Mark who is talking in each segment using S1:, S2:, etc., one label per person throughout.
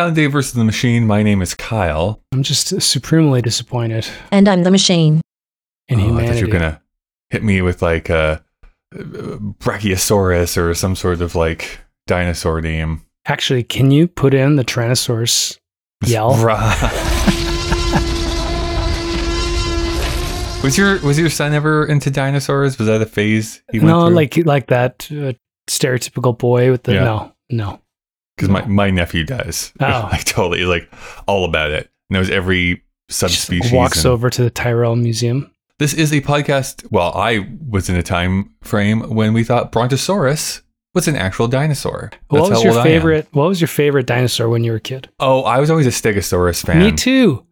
S1: Welcome to Dave versus the Machine. My name is Kyle.
S2: I'm just supremely disappointed
S3: And I'm the machine.
S2: in
S1: Oh, I thought you were gonna hit me with like a, Brachiosaurus or some sort of like dinosaur name.
S2: Actually, can you put in the Tyrannosaurus yell?
S1: was your was your son ever into dinosaurs? Was that a phase he went
S2: no,
S1: through?
S2: like like that uh, stereotypical boy with the
S1: Yeah.
S2: no, no.
S1: Because my, oh. my nephew does.
S2: Oh.
S1: like totally like all about it. Knows every
S2: Just
S1: subspecies.
S2: walks
S1: and-
S2: over to the Tyrrell Museum.
S1: This is a podcast. Well, I was in a time frame when we thought Brontosaurus was an actual dinosaur.
S2: what was your favorite? What was your favorite dinosaur when you were a kid?
S1: Oh, I was always a Stegosaurus fan.
S2: Me too.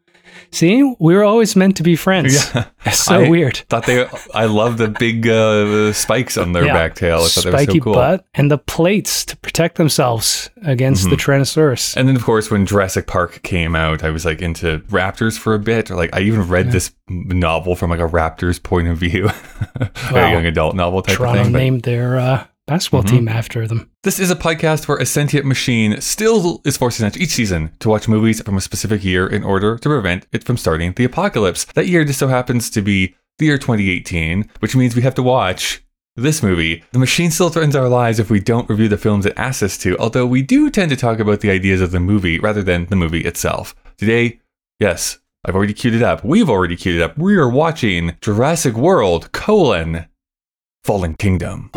S2: See, we were always meant to be friends.
S1: Yeah.
S2: It's so
S1: I
S2: weird.
S1: Thought they. I love the big uh, spikes on their
S2: Yeah.
S1: back tail. I thought they were
S2: Spiky
S1: so cool.
S2: butt and the plates to protect themselves against the
S1: Mhm.
S2: Tyrannosaurus.
S1: And then, of course, when Jurassic Park came out, I was like into raptors for a bit. Or like, I even read
S2: Yeah.
S1: this novel from like a raptor's point of view, a young adult novel type
S2: Toronto
S1: of thing. But
S2: named their uh, basketball
S1: Mhm.
S2: team after them.
S1: This is a podcast where a sentient machine still is forcing us each season to watch movies from a specific year in order to prevent it from starting the apocalypse. That year just so happens to be the year 2018, which means we have to watch this movie. The machine still threatens our lives if we don't review the films it asks us to, although we do tend to talk about the ideas of the movie rather than the movie itself. Today, yes, I've already queued it up. We've already queued it up. We are watching Jurassic World, colon, Fallen Kingdom.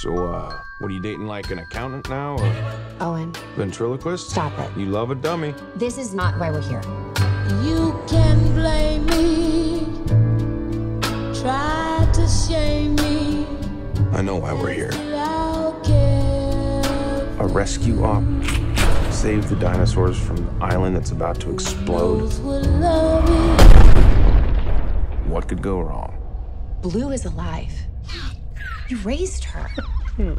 S4: So, uh, what are you dating like an accountant now or
S5: Owen,
S4: ventriloquist?
S5: stop it.
S4: You love a dummy.
S5: This is not why we're here.
S6: You can blame me, try to shame me.
S4: I know why we're here.
S6: Still I'll care.
S4: A rescue op. Save the dinosaurs from the island that's about to explode.
S6: Those will love me.
S4: What could go wrong?
S5: Blue is alive. You raised her.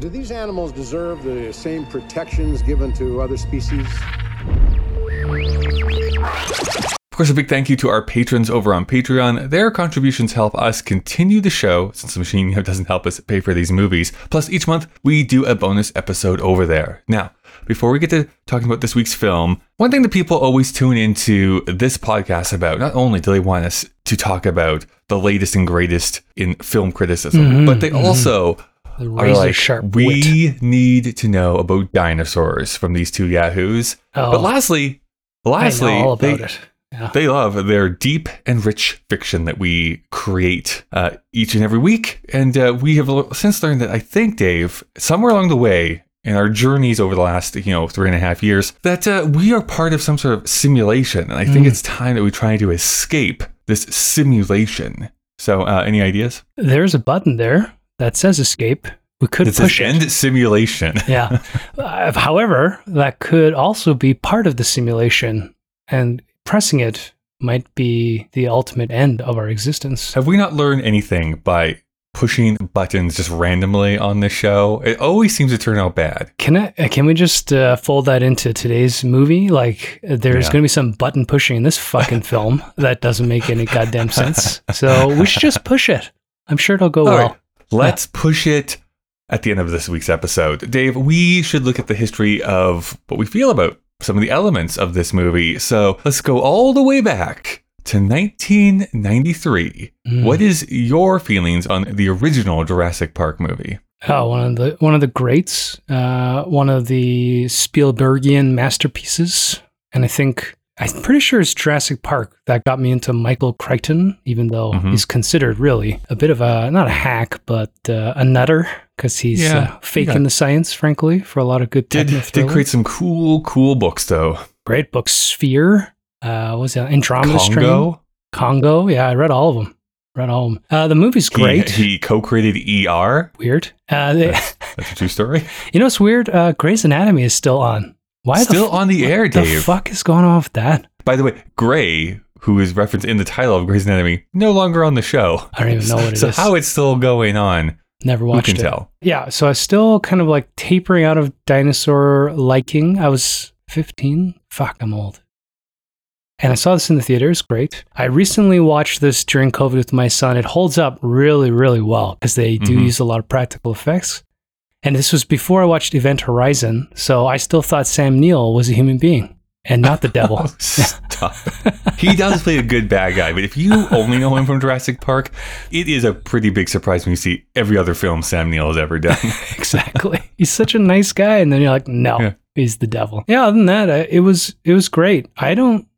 S7: Do these animals deserve the same protections given to other species?
S1: Of course, a big thank you to our patrons over on Patreon. Their contributions help us continue the show since the machine doesn't help us pay for these movies. Plus, each month we do a bonus episode over there. Now, before we get to talking about this week's film, one thing that people always tune into this podcast about, not only do they want us to talk about the latest and greatest in film criticism,
S2: Mhm,
S1: but they
S2: mhm.
S1: also
S2: The
S1: are like,
S2: sharp wit.
S1: we need to know about dinosaurs from these two yahoos.
S2: Oh,
S1: But lastly, lastly,
S2: all
S1: they,
S2: it. Yeah.
S1: they love their deep and rich fiction that we create uh, each and every week. And uh, we have l- since learned that I think, Dave, somewhere along the way in our journeys over the last, you know, three and a half years, that uh, we are part of some sort of simulation. And I think
S2: Mm.
S1: it's time that we try to escape this simulation. So, uh, any ideas?
S2: There's a button there that says escape. We could
S1: It
S2: push it.
S1: end simulation.
S2: yeah. Uh, however, that could also be part of the simulation, and pressing it might be the ultimate end of our existence.
S1: Have we not learned anything by pushing buttons just randomly on this show? It always seems to turn out bad.
S2: Can I? uh, Can we just uh, fold that into today's movie? Like, there's
S1: Yeah.
S2: going to be some button pushing in this fucking film that doesn't make any goddamn sense. So we should just push it. I'm sure it'll go
S1: All
S2: well.
S1: right, let's push it at the end of this week's episode. Dave, we should look at the history of what we feel about some of the elements of this movie. So let's go all the way back to 1993.
S2: Mm.
S1: What is your feelings on the original Jurassic Park movie?
S2: Oh, one of the one of the greats, uh, one of the Spielbergian masterpieces, and I think I'm pretty sure it's Jurassic Park that got me into Michael Crichton, even though
S1: Mhm.
S2: he's considered really a bit of a not a hack, but uh, a nutter because he's
S1: Yeah,
S2: uh, faking
S1: got-
S2: the science, frankly, for a lot of good
S1: Did, did create some cool, cool books though.
S2: great books. Sphere, uh, what was that Andromeda Strain?
S1: Congo.
S2: Congo, yeah, I read all of them. Read all of them. Uh, the movie's great.
S1: He, co-created ER.
S2: Weird. Uh, they,
S1: That's, that's a true story.
S2: you know what's weird? Uh, Grey's Anatomy is still on. Why the
S1: Still
S2: f-
S1: on the air,
S2: what the
S1: Dave.
S2: fuck is going on with that?
S1: By the way, Gray, who is referenced in the title of Grey's Anatomy, no longer on the show.
S2: I don't even know what it
S1: so
S2: is.
S1: how it's still going on,
S2: Never
S1: who
S2: watched
S1: can
S2: it.
S1: tell?
S2: Yeah, so I was still kind of like tapering out of dinosaur liking. I was 15. Fuck, I'm old. And I saw this in the theaters. Great. I recently watched this during COVID with my son. It holds up really, really well because they do
S1: Mhm.
S2: use a lot of practical effects. And this was before I watched Event Horizon. So I still thought Sam Neill was a human being and not the devil.
S1: Stop. he does play a good bad guy, but if you only know him from Jurassic Park, it is a pretty big surprise when you see every other film Sam Neill has ever done.
S2: exactly. He's such a nice guy, and then you're like, no,
S1: Yeah.
S2: he's the devil. Yeah. Other than that, it was it was great. I don't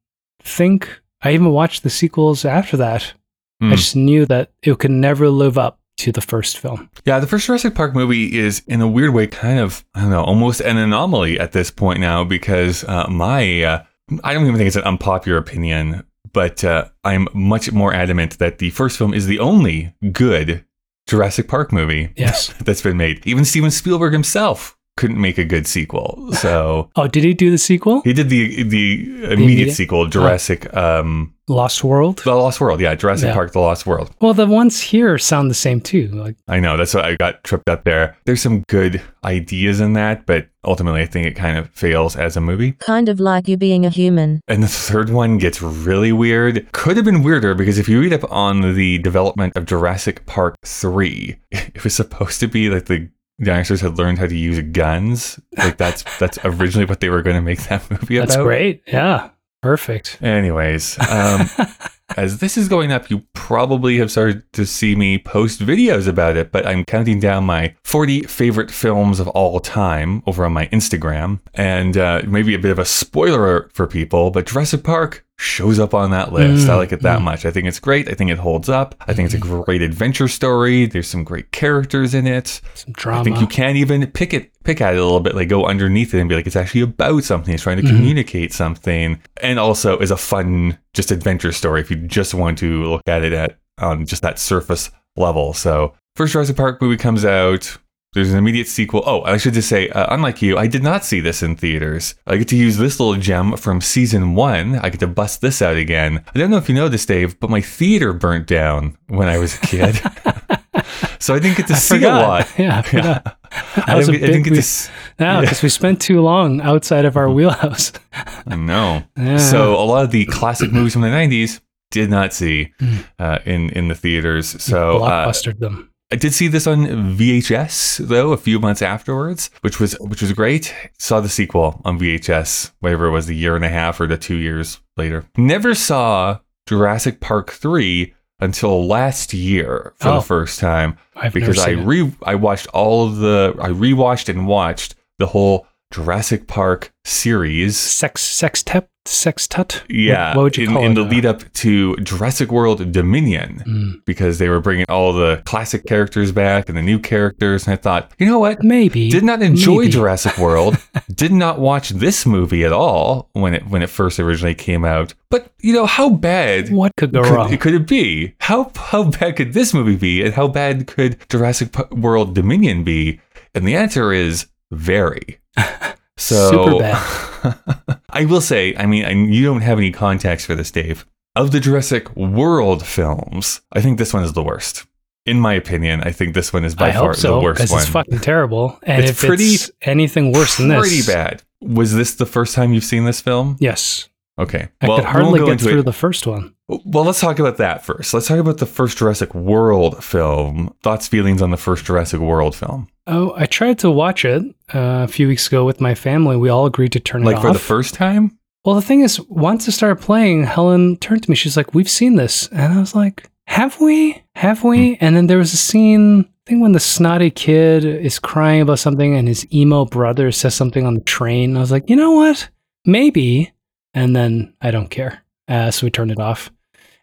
S2: think I even watched the sequels after that.
S1: Hmm.
S2: I just knew that it could never live up to the first film.
S1: Yeah, the first Jurassic Park movie is, in a weird way, kind of, I don't know, almost an anomaly at this point now because uh, my, uh, I don't even think it's an unpopular opinion, but uh, I'm much more adamant that the first film is the only good Jurassic Park movie
S2: Yes.
S1: that's been made. Even Steven Spielberg himself couldn't make a good sequel. So
S2: oh, did he do the sequel?
S1: he did the the immediate
S2: immediate-
S1: sequel, Jurassic, um,
S2: Lost World.
S1: The Lost World. Yeah, Jurassic
S2: Yeah.
S1: Park: The Lost World.
S2: Well, the ones here sound the same too. Like,
S1: I know that's what I got tripped up there. There's some good ideas in that, but ultimately I think it kind of fails as a movie.
S3: Kind of like you being a human.
S1: And the third one gets really weird. Could have been weirder because if you read up on the development of Jurassic Park 3, it was supposed to be like the dinosaurs had learned how to use guns. Like that's that's originally what they were going to make that movie about.
S2: that's great. Yeah. Perfect.
S1: Anyways, um, as this is going up, you probably have started to see me post videos about it, but I'm counting down my 40 favorite films of all time over on my Instagram. And uh, maybe a bit of a spoiler for people, but Jurassic Park shows up on that list. I
S2: Mm,
S1: like it that
S2: mm.
S1: much. I think it's great. I think it holds up. I think it's a great adventure story. There's some great characters in it.
S2: Some drama.
S1: I think you can even pick it, pick at it a little bit, like go underneath it and be like, it's actually about something. It's trying to
S2: Mhm.
S1: communicate something, and also is a fun, just adventure story if you just want to look at it at on just that surface level. So, first Jurassic Park movie comes out. There's an immediate sequel. Oh, I should just say, uh, unlike you, I did not see this in theaters. I get to use this little gem from season one. I get to bust this out again. I don't know if you know this, Dave, but my theater burnt down when I was a kid. so I didn't get to
S2: I
S1: see
S2: forgot.
S1: a lot.
S2: Yeah, I forgot.
S1: I,
S2: That was
S1: didn't get- I didn't get to
S2: we-
S1: s-
S2: Yeah, because we spent too long outside of our wheelhouse.
S1: No.
S2: Yeah.
S1: So a lot of the classic movies from the '90s did not see
S2: Mm.
S1: uh, in in the theaters. So uh,
S2: Blockbustered them.
S1: I did see this on VHS though a few months afterwards, which was which was great. Saw the sequel on VHS, whatever it was, the year and a half or the two years later. Never saw Jurassic Park three until last year for
S2: Oh.
S1: the first time
S2: I've
S1: because I
S2: seen it.
S1: re I watched all of the I rewatched and watched the whole Jurassic Park series.
S2: sex sextet sextet.
S1: Yeah,
S2: What, what would you
S1: in,
S2: call
S1: in
S2: it?
S1: the lead up to Jurassic World Dominion
S2: Mm,
S1: because they were bringing all the classic characters back and the new characters, and I thought, you know what?
S2: maybe
S1: Did not enjoy
S2: maybe.
S1: Jurassic World. did not watch this movie at all when it when it first originally came out. But you know how bad
S2: What could go
S1: could,
S2: wrong?
S1: could it be? How how bad could this movie be, and how bad could Jurassic World Dominion be? And the answer is very. So
S2: Super bad.
S1: I will say, I mean, and you don't have any context for this, Dave. Of the Jurassic World films, I think this one is the worst. In my opinion, I think this one is by
S2: I
S1: far
S2: so
S1: the worst one.
S2: it's fucking terrible. And
S1: It's
S2: if
S1: pretty-
S2: it's anything worse than this,
S1: Pretty bad. Was this the first time you've seen this film?
S2: Yes,
S1: Okay.
S2: I
S1: well,
S2: could hardly
S1: won't
S2: get through
S1: it.
S2: the first one.
S1: Well, let's talk about that first. Let's talk about the first Jurassic World film. Thoughts, feelings on the first Jurassic World film?
S2: Oh, I tried to watch it uh, a few weeks ago with my family. We all agreed to turn it off.
S1: Like for the first time?
S2: Well, the thing is, once it started playing, Helen turned to me. She's like, "We've seen this," and I was like, "Have we? Have we?" And then there was a scene. I think when the snotty kid is crying about something, and his emo brother says something on the train. I was like, "You know what? Maybe." And then I don't care, uh, so we turned it off.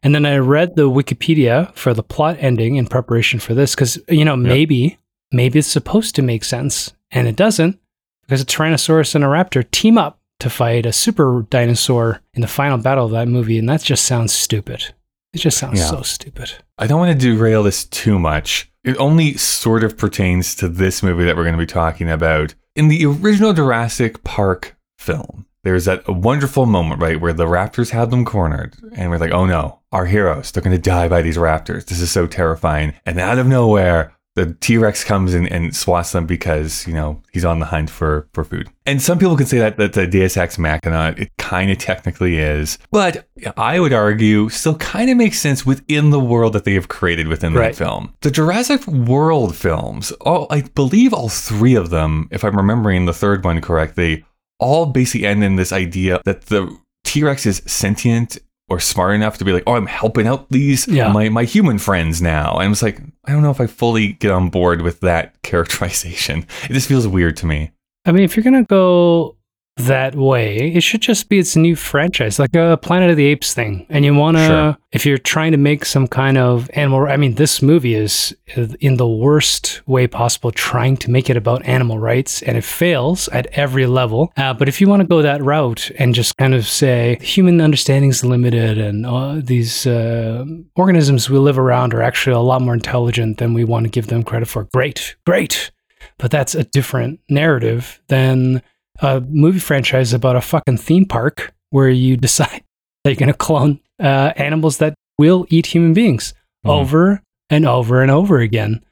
S2: And then I read the Wikipedia for the plot ending in preparation for this because you know maybe maybe it's supposed to make sense, and it doesn't because a Tyrannosaurus and a raptor team up to fight a super dinosaur in the final battle of that movie, and that just sounds stupid. It just sounds
S1: Yeah.
S2: so stupid.
S1: I don't want to derail this too much. It only sort of pertains to this movie that we're going to be talking about. In the original Jurassic Park film, there's that wonderful moment, right, where the raptors have them cornered, and we're like, oh no, our heroes, they're going to die by these raptors. This is so terrifying. And out of nowhere, the T-Rex comes in and swats them because, you know, he's on the hunt for, for food. And some people can say that that's a Deus Ex Machina. It kind of technically is. But I would argue still kind of makes sense within the world that they have created within
S2: Right.
S1: that film. The Jurassic World films, all, I believe all three of them, if I'm remembering the third one correctly, all basically end in this idea that the T-Rex is sentient or smart enough to be like, oh, I'm helping out these
S2: Yeah.
S1: my my human friends now. And it's like, I don't know if I fully get on board with that characterization. It just feels weird to me.
S2: I mean, if you're gonna go that way, it should just be its new franchise, like a Planet of the Apes thing. And you wanna,
S1: Sure.
S2: if you're trying to make some kind of animal, I mean, this movie is in the worst way possible, trying to make it about animal rights, and it fails at every level. Uh, but if you want to go that route and just kind of say human understanding is limited, and uh, these uh, organisms we live around are actually a lot more intelligent than we want to give them credit for, great, great but that's a different narrative than a movie franchise about a fucking theme park where you decide that you're going to clone uh, animals that will eat human beings
S1: Mhm.
S2: over and over and over again.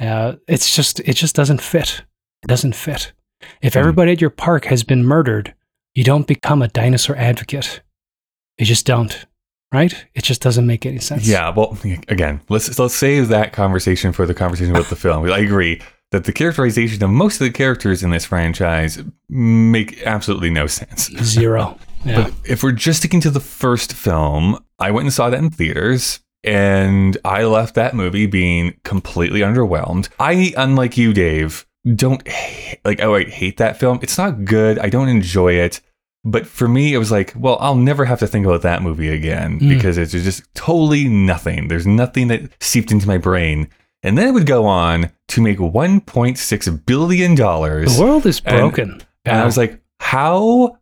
S2: Uh, it's just it just doesn't fit. It doesn't fit. If
S1: Mhm.
S2: everybody at your park has been murdered, you don't become a dinosaur advocate. You just don't, right? It just doesn't make any sense.
S1: Yeah, well, again, let's let's save that conversation for the conversation about the film. I agree that the characterization of most of the characters in this franchise make absolutely no sense.
S2: Zero. Yeah.
S1: But if we're just sticking to the first film, I went and saw that in theaters. And I left that movie being completely underwhelmed. I, unlike you, Dave, don't like I hate that film. It's not good. I don't enjoy it. But for me, it was like, well, I'll never have to think about that movie again
S2: Mm.
S1: because it's just totally nothing. There's nothing that seeped into my brain. And then it would go on to make $1.6 billion.
S2: the world is broken.
S1: And I was like, how,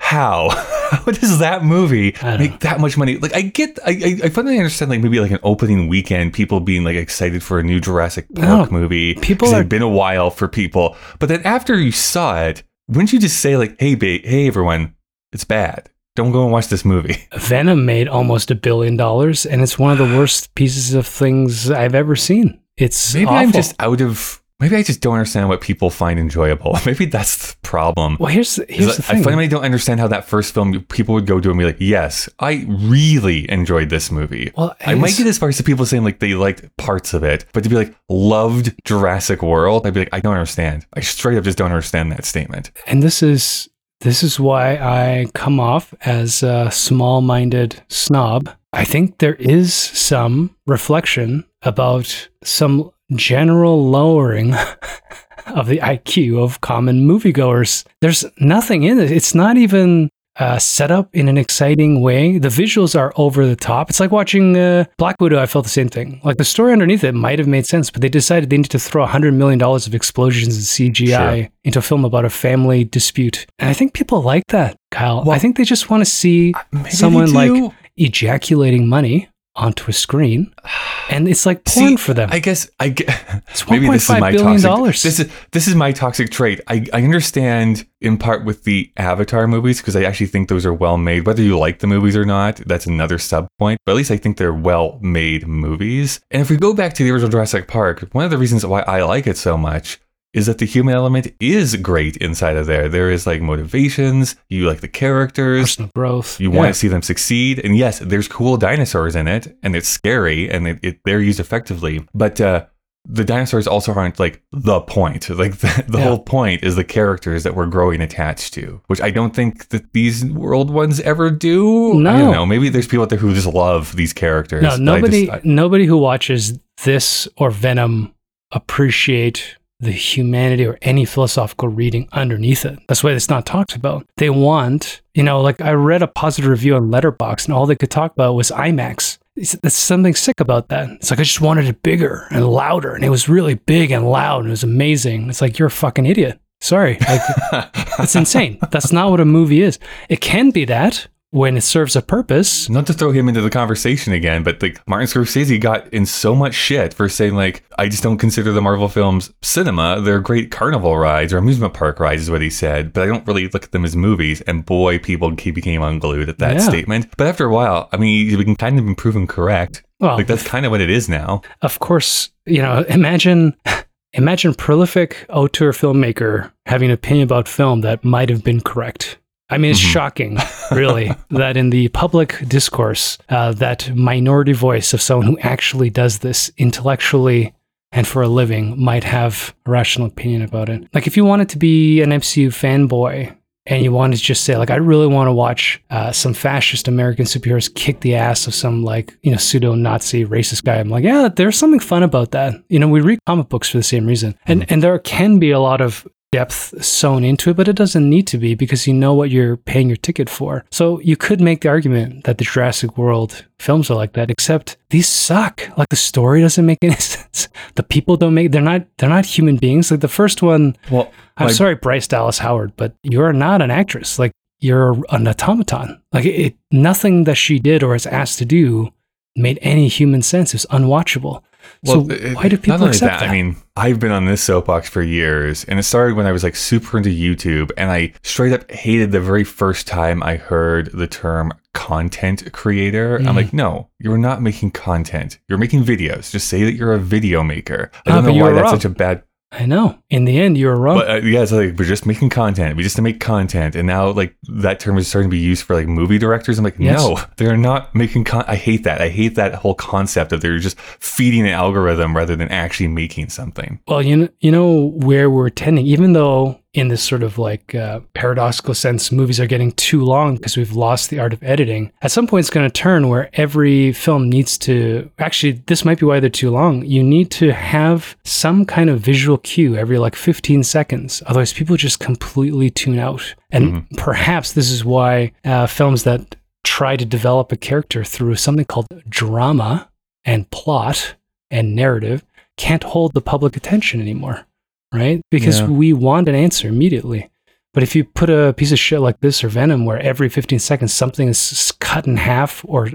S1: how, how does that movie make
S2: know.
S1: that much money? Like, I get, I, I, I finally understand, like maybe like an opening weekend, people being like excited for a new Jurassic Park
S2: No,
S1: movie.
S2: People, are-
S1: It's been a while for people, but then after you saw it, wouldn't you just say like, hey, ba- hey, everyone, it's bad. Don't go and watch this movie.
S2: Venom made almost a billion dollars, and it's one of the worst pieces of things I've ever seen. It's
S1: Maybe I'm just out of. Maybe I just don't understand what people find enjoyable. Maybe that's the problem.
S2: well. Here's the- here's the
S1: that- I finally don't understand how that first film people would go to and be like, "Yes, I really enjoyed this movie."
S2: Well,
S1: I might get as far as the people saying like they liked parts of it, but to be like loved Jurassic World, I'd be like, I don't understand. I straight up just don't understand that statement.
S2: and this is this is why I come off as a small-minded snob. I think there is some reflection about some general lowering of the IQ of common moviegoers. There's nothing in it. It's not even uh, set up in an exciting way. The visuals are over the top. It's like watching uh, Black Widow. I felt the same thing. Like the story underneath it might have made sense, but they decided they need to throw $100 million of explosions and CGI
S1: Sure.
S2: into a film about a family dispute. And I think people like that, Kyle.
S1: Well,
S2: I think they just want to see someone like ejaculating money onto a screen. And it's like porn
S1: See,
S2: for them.
S1: I guess I get maybe this is my toxic.
S2: dollars.
S1: This is this is my toxic trait. I, I understand in part with the Avatar movies because I actually think those are well made. Whether you like the movies or not, that's another sub point. But at least I think they're well made movies. And if we go back to the original Jurassic Park, one of the reasons why I like it so much is that the human element is great inside of there. There is like motivations. You like the characters.
S2: Personal growth.
S1: You
S2: Yeah.
S1: want to see them succeed, and yes, there's cool dinosaurs in it, and it's scary, and it, it, they're used effectively. But uh, the dinosaurs also aren't like the point. Like the, the
S2: Yeah.
S1: whole point is the characters that we're growing attached to, which I don't think that these world ones ever do. I
S2: No.
S1: don't know. Maybe there's people out there who just love these characters.
S2: No,
S1: I
S2: nobody,
S1: just- I-
S2: nobody who watches this or Venom appreciate the humanity or any philosophical reading underneath it. That's why it's not talked about. They want, you know, like I read a positive review on Letterboxd, and all they could talk about was IMAX. There's something sick about that. It's like I just wanted it bigger and louder, and it was really big and loud, and it was amazing. It's like you're a fucking idiot. Sorry, like it's insane. That's not what a movie is. It can be that when it serves a purpose.
S1: Not to throw him into the conversation again, but like Martin Scorsese got in so much shit for saying like I just don't consider the Marvel films cinema. They're great carnival rides or amusement park rides, is what he said. But I don't really look at them as movies. And boy, people became unglued at that
S2: Yeah.
S1: statement. But after a while, I mean, we can kind of been proven correct.
S2: Well,
S1: Like that's kind of what it is now.
S2: of course, you know, imagine imagine prolific auteur filmmaker having an opinion about film that might have been correct. I mean, it's
S1: Mhm.
S2: shocking, really, that in the public discourse, uh, that minority voice of someone who actually does this intellectually and for a living might have a rational opinion about it. Like, if you wanted to be an MCU fanboy and you wanted to just say, like, I really want to watch uh, some fascist American superheroes kick the ass of some, like, you know, pseudo Nazi racist guy, I'm like, yeah, there's something fun about that. You know, we read comic books for the same reason. And, and there can be a lot of depth sewn into it, but it doesn't need to be because you know what you're paying your ticket for. So you could make the argument that the Jurassic World films are like that, except these suck. Like the story doesn't make any sense. The people don't make they're not they're not human beings. Like the first one,
S1: Well,
S2: I'm
S1: like-
S2: sorry, Bryce Dallas Howard, but you're not an actress. Like you're an automaton. Like it, nothing that she did or is asked to do made any human sense. It's unwatchable. So
S1: it-
S2: why do
S1: not
S2: people
S1: only
S2: accept that?
S1: I mean, I've been on this soapbox for years, and it started when I was like super into YouTube, and I straight up hated the very first time I heard the term content creator.
S2: Mm.
S1: I'm like, no, you're not making content. You're making videos. Just say that you're a video maker. I
S2: Ah,
S1: don't know why that's
S2: wrong.
S1: such a bad.
S2: I know. In the end, you were wrong.
S1: But uh, yeah, it's like we're just making content. We just to make content, and now like that term is starting to be used for like movie directors. I'm like,
S2: Yes.
S1: no, they're not making. Con- I hate that. I hate that whole concept of they're just feeding an algorithm rather than actually making something.
S2: Well, you know, you know where we're tending, even though in this sort of like uh, paradoxical sense, movies are getting too long because we've lost the art of editing. At some point, it's going to turn where every film needs to actually, this might be why they're too long. You need to have some kind of visual cue every like 15 seconds. Otherwise, people just completely tune out. And perhaps this is why uh, films that try to develop a character through something called drama and plot and narrative can't hold the public attention anymore, right? Because
S1: Yeah.
S2: we want an answer immediately. But if you put a piece of shit like this or Venom, where every 15 seconds something is cut in half or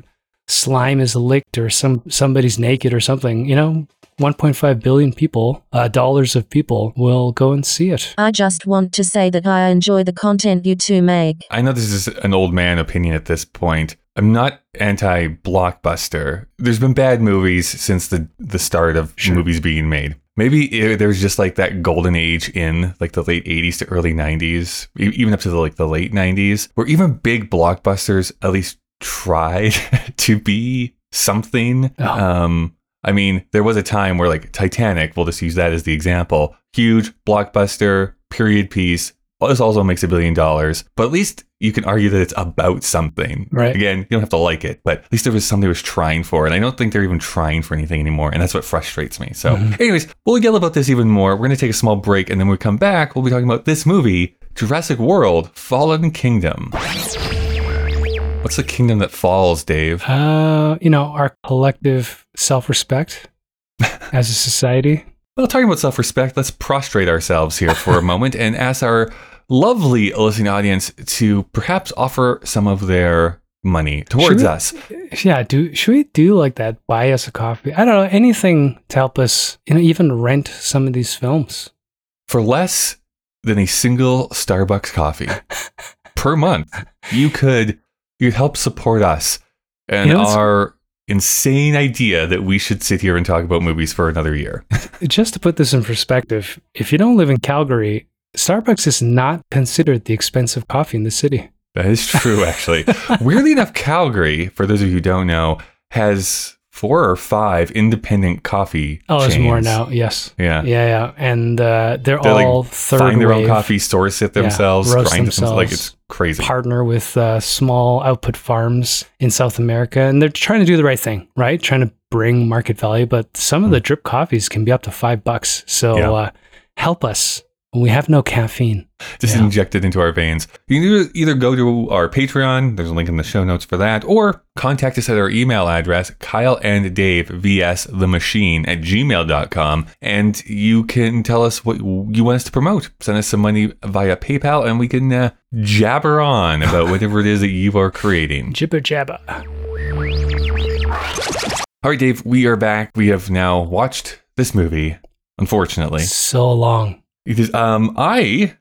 S2: slime is licked or some somebody's naked or something, you know, 1.5 billion people, uh, dollars of people will go and see it.
S3: I just want to say that I enjoy the content you two make.
S1: I know this is an old man opinion at this point. I'm not anti blockbuster. There's been bad movies since the the start of
S2: Sure.
S1: movies being made. Maybe it, there's just like that golden age in like the late 80s to early 90s, e- even up to the, like the late 90s, where even big blockbusters at least tried to be something.
S2: Oh.
S1: Um, I mean, there was a time where like Titanic, we'll just use that as the example, huge blockbuster, period piece. Well, this also makes a billion dollars, but at least you can argue that it's about something.
S2: Right.
S1: Again, you don't have to like it, but at least there was something they was trying for. And I don't think they're even trying for anything anymore. And that's what frustrates me. So, anyways, we'll yell about this even more. We're going to take a small break. And then when we come back, we'll be talking about this movie, Jurassic World Fallen Kingdom. What's the kingdom that falls, Dave?
S2: Uh, you know, our collective self-respect as a society.
S1: Well, talking about self respect, let's prostrate ourselves here for a moment and ask our lovely listening audience to perhaps offer some of their money towards
S2: we-
S1: us.
S2: Yeah, do should we do like that? Buy us a coffee? I don't know anything to help us, you know, even rent some of these films.
S1: For less than a single Starbucks coffee per month, you could you help support us and
S2: You know,
S1: our insane idea that we should sit here and talk about movies for another year.
S2: Just to put this in perspective, if you don't live in Calgary, Starbucks is not considered the expensive coffee in the city.
S1: That is true, actually. Weirdly enough, Calgary, for those of you who don't know, has four or five independent coffee.
S2: Oh, there's more now. Yes.
S1: Yeah.
S2: Yeah, yeah, and uh, they're
S1: They
S2: all
S1: like
S2: third
S1: find their own coffee, source it themselves,
S2: roast
S1: grind it themselves. Like it's crazy.
S2: partner with uh, small output farms in South America, and they're trying to do the right thing, right? Trying to bring market value, but some of the drip coffees can be up to five bucks. So
S1: Hmm. Yeah.
S2: uh, help us. We have no caffeine.
S1: Just
S2: Yeah.
S1: inject it into our veins. You can either- either go to our Patreon, there's a link in the show notes for that, or contact us at our email address, Kyle and Dave vs the machine at gmail.com. And you can tell us what you want us to promote. Send us some money via PayPal and we can uh, jabber on about whatever it is that you are creating.
S2: Jibber jabber.
S1: All right, Dave, we are back. We have now watched this movie, unfortunately.
S2: So long.
S1: Because um, I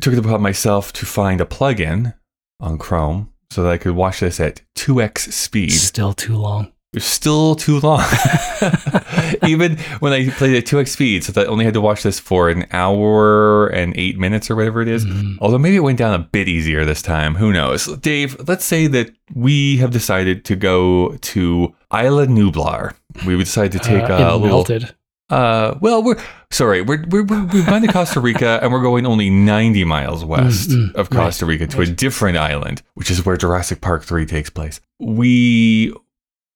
S1: took it upon myself to find a plugin on Chrome so that I could watch this at 2x speed.
S2: Still too long.
S1: It was still too long. Even when I played at 2x speed, so that I only had to watch this for an hour and eight minutes or whatever it is. Although maybe it went down a bit easier this time. Who knows? Dave, let's say that we have decided to go to Isla Nublar. We would decide to take
S2: Uh,
S1: a little.
S2: melted.
S1: Uh, well, we're sorry. We're, we're, we're we've gone to Costa Rica and we're going only 90 miles west
S2: Mm, mm,
S1: of Costa Rica to a different island, which is where Jurassic Park 3 takes place. We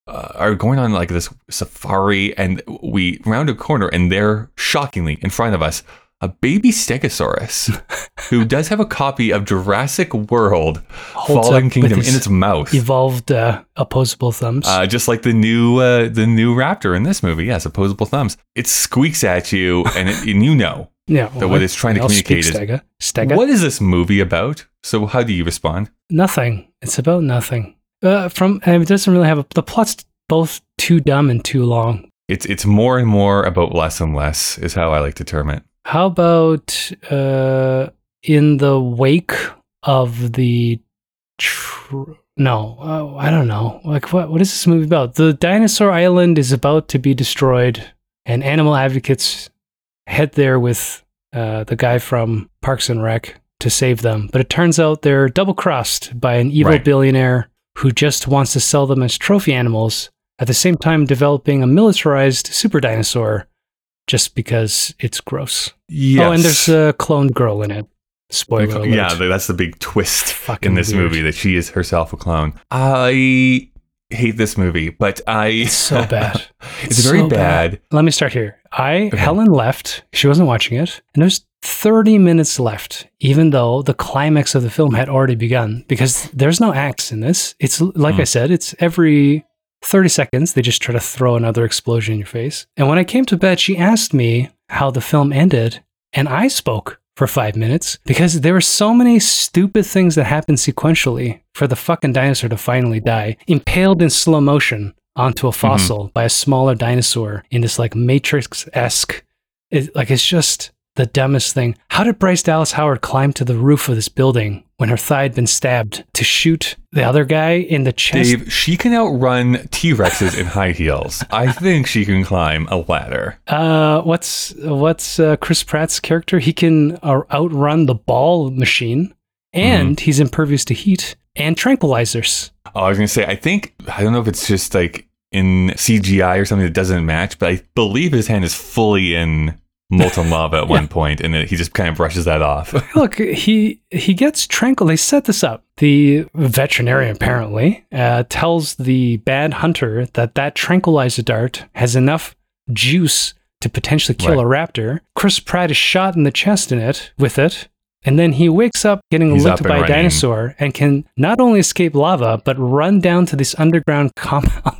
S1: uh, are going on like this safari and we round a corner and there, shockingly, in front of us, a baby Stegosaurus who does have a copy of Jurassic World
S2: Holds
S1: Fallen Kingdom in its mouth.
S2: Evolved uh, opposable thumbs.
S1: Uh, just like the new uh, the new Raptor in this movie, yes, opposable thumbs. It squeaks at you, and, it, and you know
S2: yeah.
S1: that what it's trying to communicate is
S2: Stega. Stega.
S1: what is this movie about. So how do you respond?
S2: Nothing. It's about nothing. Uh, from and it doesn't really have a, the plot's both too dumb and too long.
S1: It's it's more and more about less and less is how I like to term it.
S2: How about uh, in the wake of the tr- no, uh, I don't know. Like what what is this movie about? The dinosaur island is about to be destroyed, and animal advocates head there with uh, the guy from Parks and Rec to save them. But it turns out they're double crossed by an evil
S1: Right.
S2: billionaire who just wants to sell them as trophy animals. At the same time, developing a militarized super dinosaur just because it's gross.
S1: Yes.
S2: Oh, and there's a cloned girl in it. Spoiler alert.
S1: yeah, that's the big twist
S2: Fucking
S1: in this
S2: weird.
S1: movie that she is herself a clone. I hate this movie, but I
S2: It's so bad.
S1: it's, very
S2: so
S1: bad.
S2: Let me start here. I
S1: Okay.
S2: Helen left. She wasn't watching it, and there's 30 minutes left, even though the climax of the film had already begun. Because there's no acts in this. It's like
S1: Hmm.
S2: I said, it's every 30 seconds they just try to throw another explosion in your face. And when I came to bed, she asked me how the film ended, and I spoke for five minutes because there were so many stupid things that happened sequentially for the fucking dinosaur to finally die, impaled in slow motion onto a mm-hmm. fossil by a smaller dinosaur in this like Matrix esque. It, like it's just the dumbest thing. How did Bryce Dallas Howard climb to the roof of this building when her thigh had been stabbed to shoot the other guy in the chest?
S1: Dave, she can outrun T Rexes in high heels. I think she can climb a ladder.
S2: Uh, what's what's uh, Chris Pratt's character? He can uh, outrun the ball machine, and he's impervious to heat and tranquilizers.
S1: Oh, I was gonna say, I think I don't know if it's just like in CGI or something that doesn't match, but I believe his hand is fully in molten lava at one point, and he just kind of brushes that off.
S2: Look, he he gets tranquil. They set this up. The veterinarian apparently uh, tells the bad hunter that that tranquilizer dart has enough juice to potentially kill a raptor. Chris Pratt is shot in the chest in it with it. And then he wakes up getting
S1: He's
S2: licked
S1: up
S2: by
S1: and
S2: a
S1: running.
S2: dinosaur and can not only escape lava, but run down to this underground compound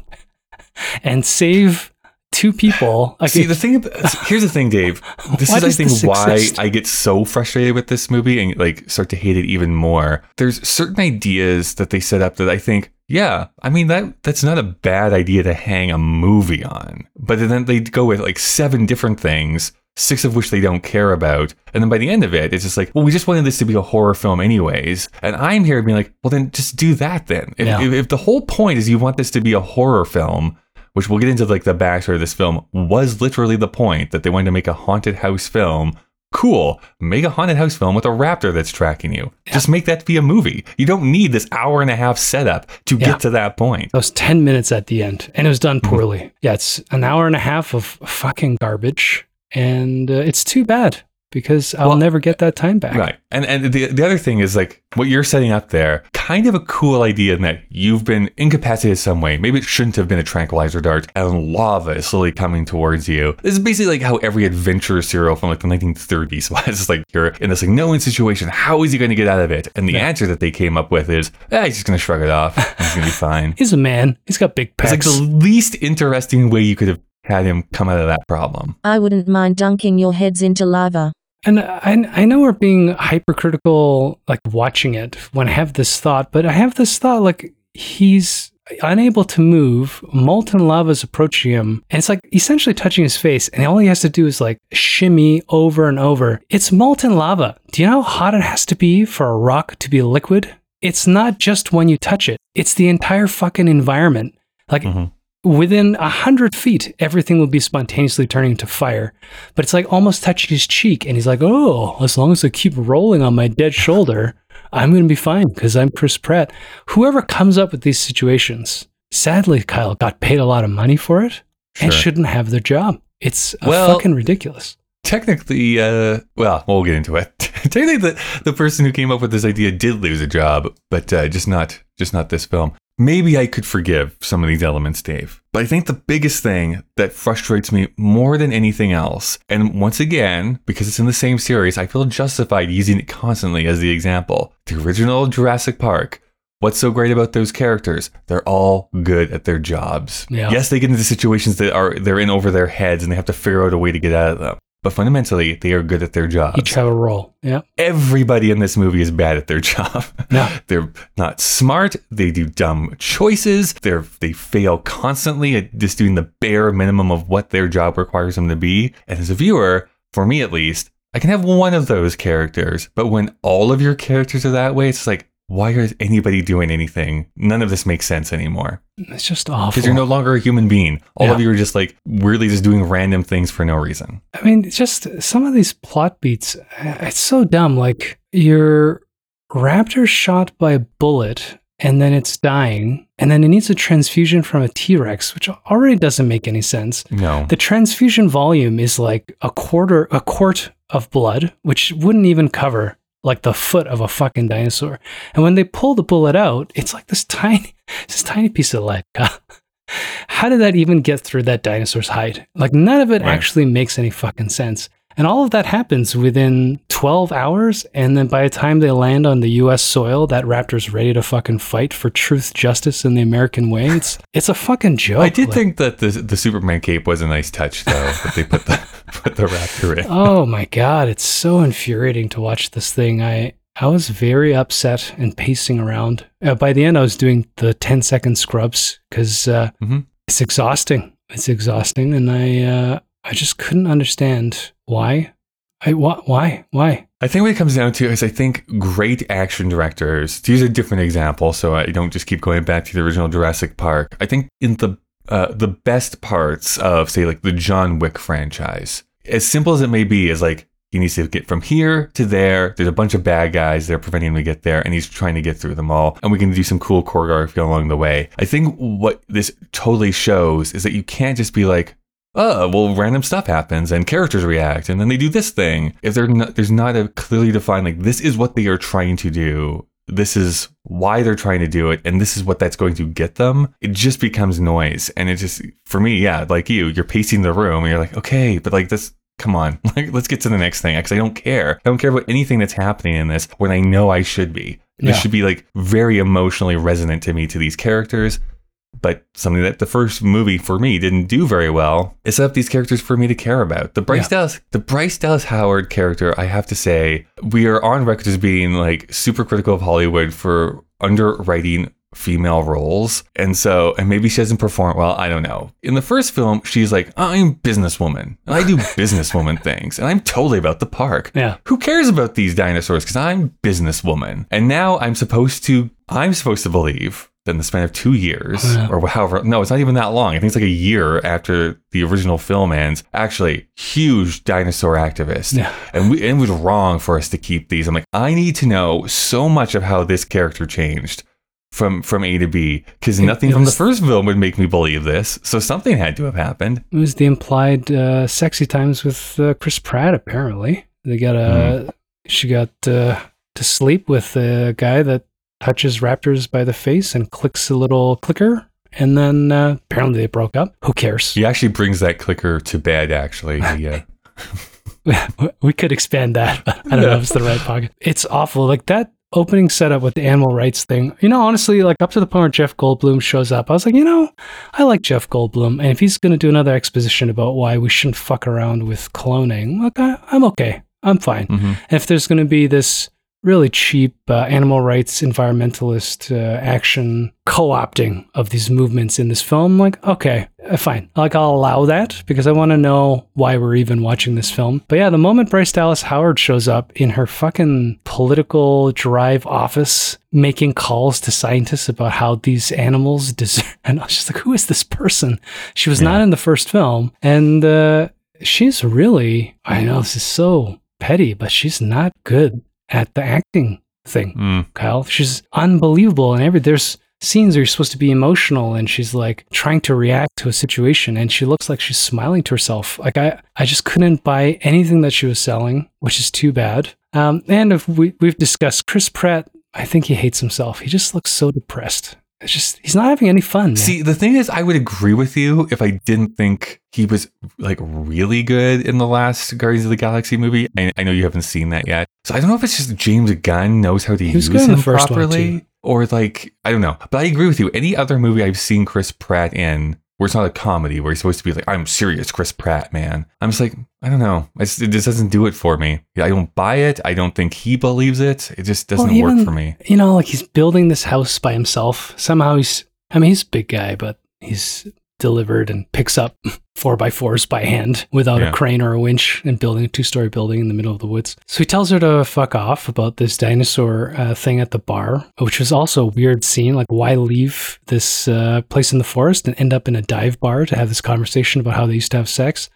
S2: and save two people. Like,
S1: See, the thing, about, here's the thing, Dave. This
S2: Why
S1: is, I think, why
S2: exist?
S1: I get so frustrated with this movie and like start to hate it even more. There's certain ideas that they set up that I think, yeah, I mean that that's not a bad idea to hang a movie on. But then they go with like seven different things. Six of which they don't care about. And then by the end of it, it's just like, well, we just wanted this to be a horror film anyways. And I'm here being like, well, then just do that then. If,
S2: Yeah.
S1: if, if the whole point is you want this to be a horror film, which we'll get into like the backstory of this film was literally the point that they wanted to make a haunted house film. Cool. Make a haunted house film with a raptor that's tracking you. Just make that be a movie. You don't need this hour and a half setup to
S2: Yeah.
S1: get to that point.
S2: those 10 minutes at the end and it was done
S1: Mm-hmm.
S2: poorly yeah it's an hour and a half of fucking garbage and uh, it's too bad because i'll
S1: Well,
S2: never get that time back
S1: Right. And and the the other thing is like what you're setting up there, kind of a cool idea in that you've been incapacitated some way. Maybe it shouldn't have been a tranquilizer dart and lava is slowly coming towards you. This is basically like how every adventure serial from like the 1930s was. It's like you're in this like no win situation. How is he going to get out of it? And the answer that they came up with is, ah, he's just going to shrug it off. He's going to be fine.
S2: he's a man he's got big
S1: It's like the least interesting way you could have had him come out of that problem.
S3: I wouldn't mind dunking your heads into lava.
S2: And I, I know we're being hypercritical like watching it when i have this thought but i have this thought like he's unable to move. Molten lava is approaching him and it's like essentially touching his face and all he has to do is like shimmy over and over. It's molten lava. Do you know how hot it has to be for a rock to be liquid? It's not just when you touch it. It's the entire fucking environment. Like
S1: Mhm.
S2: Within a hundred feet, everything will be spontaneously turning to fire. But it's like almost touching his cheek, and he's like, "Oh, as long as I keep rolling on my dead shoulder, I'm going to be fine because I'm Chris Pratt." Whoever comes up with these situations, sadly, Kyle got paid a lot of money for it and shouldn't have their job. It's
S1: Well-
S2: fucking ridiculous.
S1: technically, uh, well, we'll get into it. technically, the, the person who came up with this idea did lose a job, but uh, just not just not this film. Maybe I could forgive some of these elements, Dave. But I think the biggest thing that frustrates me more than anything else, and once again, because it's in the same series, I feel justified using it constantly as the example. The original Jurassic Park. What's so great about those characters? They're all good at their jobs.
S2: Yeah.
S1: Yes, they get into situations that are they're in over their heads and they have to figure out a way to get out of them. But fundamentally, they are good at their jobs
S2: Each have a role. Yeah.
S1: everybody in this movie is bad at their job.
S2: No.
S1: They're not smart. They do dumb choices. They're they fail constantly at just doing the bare minimum of what their job requires them to be. And as a viewer, for me at least, I can have one of those characters. But when all of your characters are that way, it's like, why is anybody doing anything? None of this makes sense anymore.
S2: It's just awful.
S1: Because you're no longer a human being. All
S2: Yeah.
S1: of you are just like weirdly just doing random things for no reason.
S2: I mean, just some of these plot beats, uh, it's so dumb. Like, your raptor shot by a bullet and then it's dying, and then it needs a transfusion from a T Rex, which already doesn't make any sense.
S1: No.
S2: The transfusion volume is like a quarter, a quart of blood, which wouldn't even cover like the foot of a fucking dinosaur. And when they pull the bullet out, it's like this tiny, this tiny piece of lead. Uh, how did that even get through that dinosaur's hide? Like none of it
S1: Right.
S2: actually makes any fucking sense. And all of that happens within 12 hours. And then by the time they land on the US soil, that raptor's ready to fucking fight for truth, justice, and the American way. It's, it's a fucking joke.
S1: I did
S2: Like-
S1: think that the the Superman cape was a nice touch, though. that they put the put the raptor in.
S2: oh my god, it's so infuriating to watch this thing. I I was very upset and pacing around. Uh, by the end, I was doing the 10 second scrubs because uh,
S1: Mhm.
S2: it's exhausting. It's exhausting, and I uh, I just couldn't understand why. I wh- why why.
S1: I think what it comes down to is I think great action directors. To use a different example, so I don't just keep going back to the original Jurassic Park. I think in the uh, the best parts of say like the John Wick franchise, as simple as it may be, is like he needs to get from here to there. There's a bunch of bad guys that are preventing him to get there, and he's trying to get through them all. And we can do some cool choreography along the way. I think what this totally shows is that you can't just be like, oh, well, random stuff happens and characters react, and then they do this thing. If they're not, there's not a clearly defined like this is what they are trying to do. This is why they're trying to do it, and this is what that's going to get them. It just becomes noise, and it just for me, yeah, like you, you're pacing the room, and you're like, okay, but like this. Come on, like let's get to the next thing because I don't care. I don't care about anything that's happening in this when I know I should be. This
S2: Yeah.
S1: should be like very emotionally resonant to me to these characters but something that the first movie for me didn't do very well is set up these characters for me to care about. The Bryce
S2: Yeah.
S1: Dallas, the Bryce Dallas Howard character, I have to say, we are on record as being like super critical of Hollywood for underwriting female roles. And so, and maybe she doesn't perform well, I don't know. In the first film, she's like, I'm businesswoman and I do businesswoman things and I'm totally about the park.
S2: Yeah.
S1: Who cares about these dinosaurs? Because I'm businesswoman. And now I'm supposed to, I'm supposed to believe in the span of two years
S2: Yeah.
S1: or however, no, it's not even that long. I think it's like a year after the original film ends. Actually, huge dinosaur activist.
S2: Yeah.
S1: And, we, and it was wrong for us to keep these. I'm like, I need to know so much of how this character changed from from A to B because nothing
S2: it
S1: from the first film would make me believe this. So something had to have happened.
S2: It was the implied uh, sexy times with uh, Chris Pratt. Apparently, they got a she got uh, to sleep with a guy that touches raptors by the face and clicks a little clicker, and then uh, apparently they broke up. Who cares?
S1: He actually brings that clicker to bed. Actually, he, uh,
S2: we could expand that. But I don't know if it's the right pocket. It's awful. Like that opening setup with the animal rights thing. You know, honestly, like up to the point where Jeff Goldblum shows up, I was like, you know, I like Jeff Goldblum, and if he's going to do another exposition about why we shouldn't fuck around with cloning, look, I, I'm okay. I'm fine.
S1: mhm.
S2: If there's going to be this really cheap uh, animal rights environmentalist uh, action co-opting of these movements in this film. Like, okay, uh, fine. Like, I'll allow that because I want to know why we're even watching this film. But yeah, the moment Bryce Dallas Howard shows up in her fucking political drive office making calls to scientists about how these animals deserve, and I was just like, who is this person? She was not in the first film, and uh, she's really, I know this is so petty, but she's not good at the acting thing.
S1: Mm.
S2: Kyle. She's unbelievable and every there's scenes where you're supposed to be emotional and she's like trying to react to a situation and she looks like she's smiling to herself. Like I, I just couldn't buy anything that she was selling, which is too bad. Um, and if we we've discussed Chris Pratt, I think he hates himself. He just looks so depressed. It's just he's not having any fun. man.
S1: See, the thing is, I would agree with you if I didn't think he was like really good in the last Guardians of the Galaxy movie. I, I know you haven't seen that yet, so I don't know if it's just James Gunn knows how to use him properly, or like I don't know. But I agree with you. Any other movie I've seen Chris Pratt in, where it's not a comedy, where he's supposed to be like, "I'm serious, Chris Pratt, man," I'm just like, I don't know. Just, it just doesn't do it for me. I don't buy it. I don't think he believes it. It just doesn't
S2: Well,
S1: work for me.
S2: You know, like he's building this house by himself. Somehow he's, I mean, he's a big guy, but he's delivered and picks up four by fours by hand without
S1: Yeah.
S2: a crane or a winch and building a two story building in the middle of the woods. So he tells her to fuck off about this dinosaur uh, thing at the bar, which was also a weird scene. Like, why leave this uh, place in the forest and end up in a dive bar to have this conversation about how they used to have sex?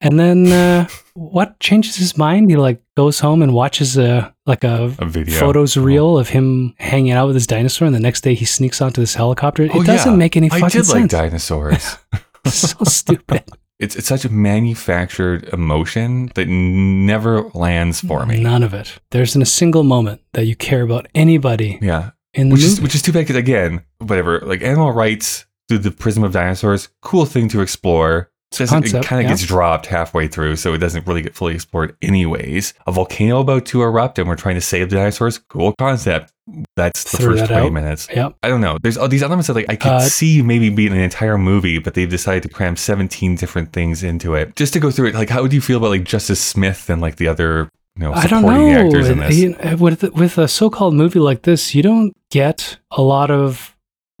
S2: And then uh, what changes his mind? He like goes home and watches a like a,
S1: A video.
S2: photos oh. reel of him hanging out with his dinosaur, and the next day he sneaks onto this helicopter. It
S1: Oh,
S2: doesn't
S1: yeah.
S2: make any
S1: I
S2: fucking
S1: did like
S2: sense.
S1: dinosaurs.
S2: so stupid.
S1: it's it's such a manufactured emotion that never lands for me.
S2: None of it. There isn't a single moment that you care about anybody
S1: Yeah,
S2: in the
S1: which
S2: movie.
S1: is which is too bad because again, whatever. Like animal rights through the prism of dinosaurs, cool thing to explore. Just-
S2: Concept,
S1: it kind of
S2: yeah.
S1: gets dropped halfway through, so it doesn't really get fully explored. Anyways, a volcano about to erupt, and we're trying to save the dinosaurs. Cool concept. That's the
S2: Threw
S1: first
S2: that
S1: twenty
S2: out.
S1: minutes.
S2: Yep.
S1: I don't know. There's all these elements that like I could
S2: Uh,
S1: see maybe being an entire movie, but they've decided to cram 17 different things into it. Just to go through it, like how do you feel about like Justice Smith and like the other you know
S2: I don't
S1: supporting
S2: know.
S1: actors in this?
S2: Know, With with a so-called movie like this, you don't get a lot of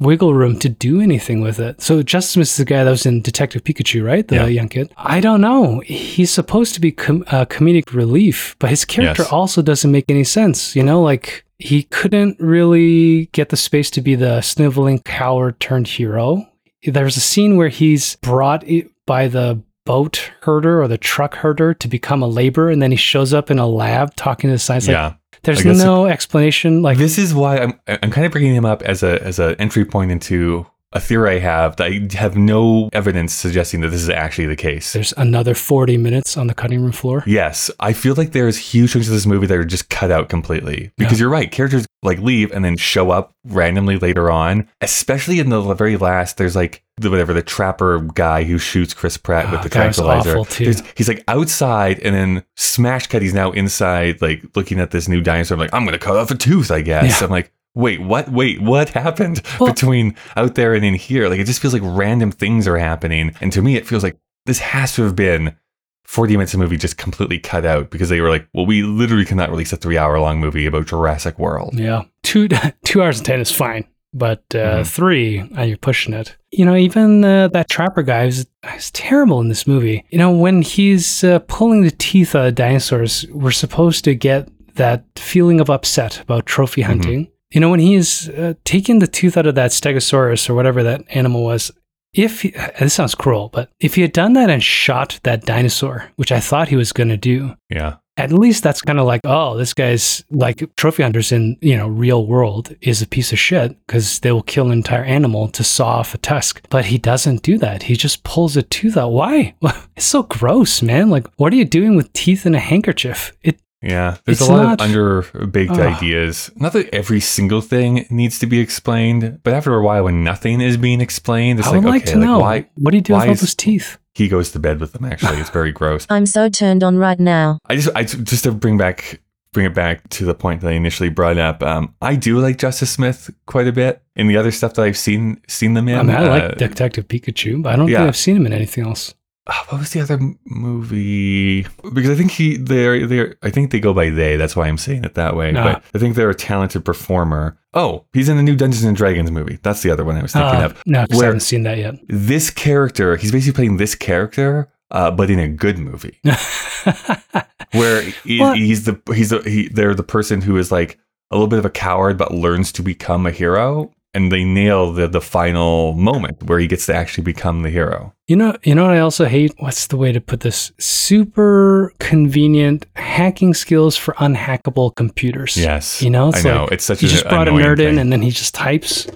S2: wiggle room to do anything with it. So Justice is the guy that was in Detective Pikachu, right? The
S1: Yeah.
S2: young kid. I don't know. He's supposed to be com- uh, comedic relief, but his character
S1: Yes.
S2: also doesn't make any sense. You know, like he couldn't really get the space to be the sniveling coward turned hero. There's a scene where he's brought by the boat herder or the truck herder to become a laborer, and then he shows up in a lab talking to the science. Like,
S1: yeah.
S2: There's
S1: Like,
S2: no explanation. Like
S1: this is why I'm I'm kind of bringing him up as a as an entry point into a theory I have that I have no evidence suggesting that this is actually the case.
S2: there's another 40 minutes on the cutting room floor.
S1: Yes, I feel like there's huge chunks of this movie that are just cut out completely because you're right. Characters like leave and then show up randomly later on. Especially in the very last, there's like the whatever the trapper guy who shoots Chris Pratt with
S2: Oh,
S1: the tranquilizer.
S2: awful, too.
S1: There's- He's like outside and then smash cut. He's now inside, like looking at this new dinosaur. I'm like, I'm gonna cut off a tooth, I guess.
S2: Yeah.
S1: I'm like. Wait, what? Wait, what happened
S2: Well-
S1: between out there and in here? Like, it just feels like random things are happening. And to me, it feels like this has to have been 40 minutes of movie just completely cut out because they were like, well, we literally cannot release a three hour long movie about Jurassic World.
S2: Yeah. Two, two hours and 10 is fine, but uh,
S1: Mhm.
S2: three, and you're pushing it. You know, even uh, that trapper guy is, is terrible in this movie. You know, when he's uh, pulling the teeth out of dinosaurs, we're supposed to get that feeling of upset about trophy hunting. You know, when he's uh, taking the tooth out of that stegosaurus or whatever that animal was, if he, this sounds cruel, but if he had done that and shot that dinosaur, which I thought he was going to do,
S1: Yeah.
S2: at least that's kind of like, oh, this guy's like trophy hunters in you know real world is a piece of shit because they will kill an entire animal to saw off a tusk. But he doesn't do that. He just pulls a tooth out. Why? It's so gross, man. Like, what are you doing with teeth in a handkerchief? It
S1: Yeah. There's
S2: It's
S1: a lot
S2: not-
S1: of under baked ideas. Not that every single thing needs to be explained, but after a while, when nothing is being explained, it's
S2: I
S1: like,
S2: would like
S1: okay,
S2: to know
S1: why?
S2: what do you do with
S1: why
S2: all those teeth?
S1: He goes to bed with them, actually. It's very gross.
S3: I'm so turned on right now.
S1: I just, I just to bring back, bring it back to the point that I initially brought up. Um, I do like Justice Smith quite a bit in the other stuff that I've seen, seen them in.
S2: I mean, I
S1: Uh,
S2: like Detective Pikachu, but I don't
S1: yeah.
S2: think I've seen him in anything else.
S1: Ah, what was the other movie? Because I think he they're they I think they go by they. That's why I'm saying it that way.
S2: Ah.
S1: But I think they're a talented performer. Oh, he's in the new Dungeons and Dragons movie. That's the other one I was thinking
S2: Uh,
S1: of.
S2: no, I haven't seen that yet.
S1: this character, he's basically playing this character, uh, but in a good movie. where he, he's the he's the, he they're the person who is like a little bit of a coward but learns to become a hero and they nail the the final moment where he gets to actually become the hero
S2: You know, you know what I also hate? What's the way to put this? Super convenient hacking skills for unhackable computers.
S1: yes
S2: You know,
S1: i
S2: it's
S1: know
S2: like
S1: it's such
S2: you just brought a nerd in and then he just types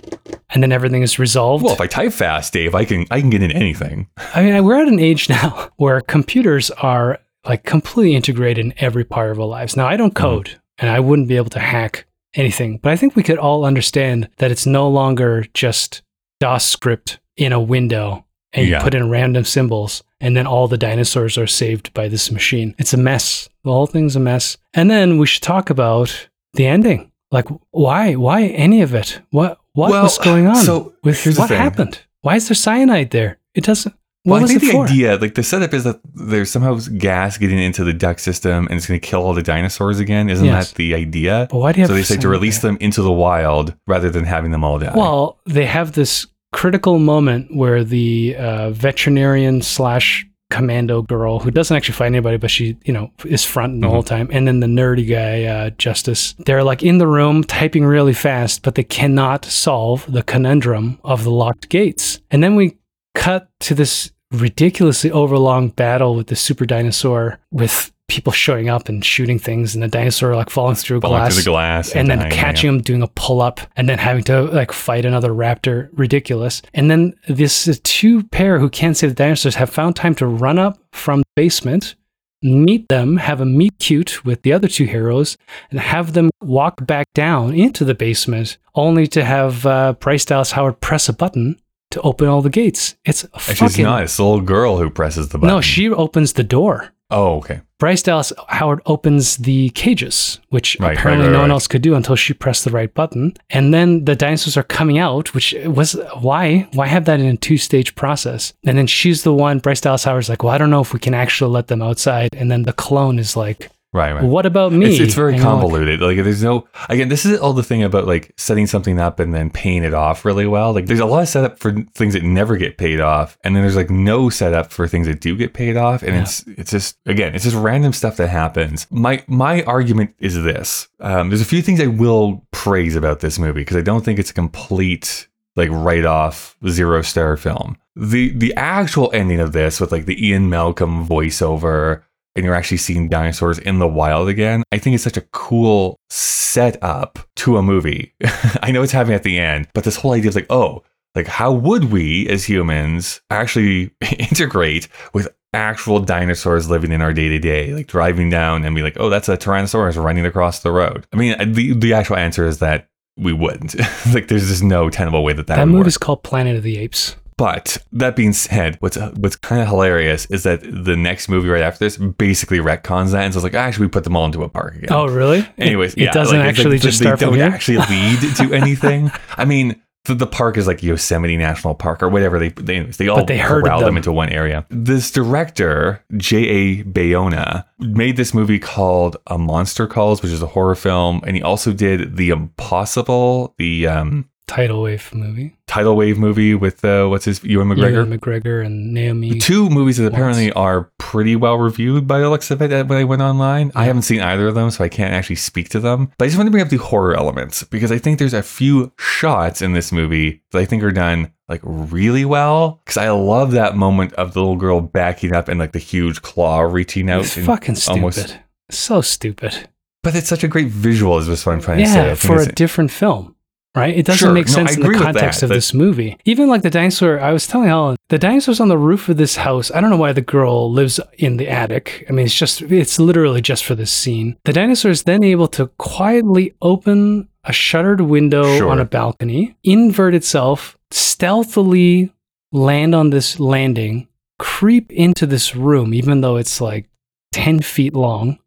S2: and then everything is resolved.
S1: well if i type fast dave i can i can get in anything
S2: I mean, we're at an age now where computers are like completely integrated in every part of our lives. Now, I don't
S1: Mm-hmm.
S2: code and I wouldn't be able to hack anything, but I think we could all understand that it's no longer just DOS script in a window and
S1: Yeah.
S2: you put in random symbols and then all the dinosaurs are saved by this machine. It's a mess. The whole thing's a mess. And then we should talk about the ending. Like, why? Why any of it? What? What
S1: Well,
S2: was going on?
S1: so
S2: with what
S1: thing.
S2: happened? Why is there cyanide there? It doesn't. What
S1: well, I think the
S2: for?
S1: idea, like the setup, is that there's somehow gas getting into the duct system, and it's going to kill all the dinosaurs again. Isn't
S2: Yes.
S1: that the idea?
S2: But why do you
S1: So they say to release them into the wild rather than having them all die.
S2: Well, they have this critical moment where the uh, veterinarian slash commando girl who doesn't actually fight anybody, but she, you know, is fronting the
S1: Mhm.
S2: whole time. And then the nerdy guy, uh, Justice, they're like in the room typing really fast, but they cannot solve the conundrum of the locked gates. And then we cut to this ridiculously overlong battle with the super dinosaur with people showing up and shooting things and the dinosaur like falling through
S1: falling
S2: glass
S1: through the glass
S2: and then
S1: dying, yeah.
S2: catching him doing a pull up and then having to like fight another raptor ridiculous and then this two pair who can't save the dinosaurs have found time to run up from the basement meet them have a meet cute with the other two heroes and have them walk back down into the basement only to have uh, bryce dallas howard press a button to open all the gates it's a
S1: Actually,
S2: fucking
S1: not. It's the little girl who presses the button.
S2: no she opens the door
S1: Oh, okay.
S2: Bryce Dallas Howard opens the cages, which
S1: Right, right,
S2: apparently
S1: right,
S2: no one else could do until she pressed the right button. And then the dinosaurs are coming out, which was why? Why have that in a two stage process? And then she's the one, Bryce Dallas Howard's like, well, I don't know if we can actually let them outside. And then the clone is like,
S1: Right, right.
S2: what about me?
S1: It's, it's very
S2: you're like,
S1: convoluted. Like, there's no again. This is all the thing about like setting something up and then paying it off really well. Like, there's a lot of setup for things that never get paid off, and then there's like no setup for things that do get paid off. And
S2: Yeah.
S1: it's it's just again, it's just random stuff that happens. My my argument is this: um, there's a few things I will praise about this movie because I don't think it's a complete like write off zero star film. The the actual ending of this with like the Ian Malcolm voiceover and you're actually seeing dinosaurs in the wild again. I think it's such a cool setup to a movie. I know it's happening at the end, but this whole idea is like, oh, like how would we as humans actually integrate with actual dinosaurs living in our day to day, like driving down and be like, oh, that's a Tyrannosaurus running across the road. I mean, the the actual answer is that we wouldn't. like, there's just no tenable way that that,
S2: that
S1: would work.
S2: movie's called Planet of the Apes.
S1: But that being said, what's what's kind of hilarious is that the next movie right after this basically retcons that and so it's like, actually, we put them all into a park again.
S2: Oh, really?
S1: Anyways,
S2: it, it
S1: yeah,
S2: doesn't
S1: like,
S2: actually
S1: like
S2: just
S1: they
S2: start from
S1: don't
S2: here.
S1: actually lead to anything. I mean, the, the park is like Yosemite National Park or whatever. They they, they all
S2: But they
S1: corral them
S2: them.
S1: into one area. This director J. A. Bayona made this movie called A Monster Calls, which is a horror film, and he also did The Impossible, the um,
S2: Tidal wave movie.
S1: tidal wave movie with uh, what's his Ewan McGregor.
S2: Ewan McGregor and Naomi.
S1: Two movies that
S2: Watts.
S1: apparently are pretty well reviewed by the looks of it uh, when I went online. I haven't seen either of them, so I can't actually speak to them. But I just want to bring up the horror elements because I think there's a few shots in this movie that I think are done like really well. Because I love that moment of the little girl backing up and like the huge claw reaching out.
S2: It's fucking stupid.
S1: almost-
S2: so stupid.
S1: But it's such a great visual, is what I'm trying to say.
S2: Yeah, for a different film, right? It doesn't
S1: Sure.
S2: make sense
S1: I
S2: in the context of
S1: that-
S2: this movie. Even like the dinosaur, I was telling Helen, the dinosaurs on the roof of this house. I don't know why the girl lives in the attic. I mean, it's just, it's literally just for this scene. The dinosaur is then able to quietly open a shuttered window
S1: Sure.
S2: on a balcony, invert itself, stealthily land on this landing, creep into this room, even though it's like 10 feet long,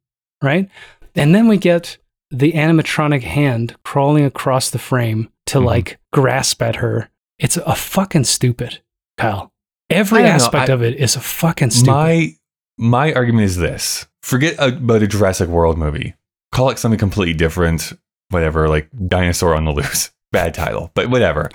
S2: right? And then we get the animatronic hand crawling across the frame to
S1: Mhm.
S2: like grasp at her. It's a fucking stupid, Kyle. Every
S1: I don't know,
S2: aspect
S1: I-
S2: of it is a fucking stupid.
S1: My my argument is this: forget about a Jurassic World movie. Call it something completely different. Whatever, like Dinosaur on the Loose. Bad title, but whatever.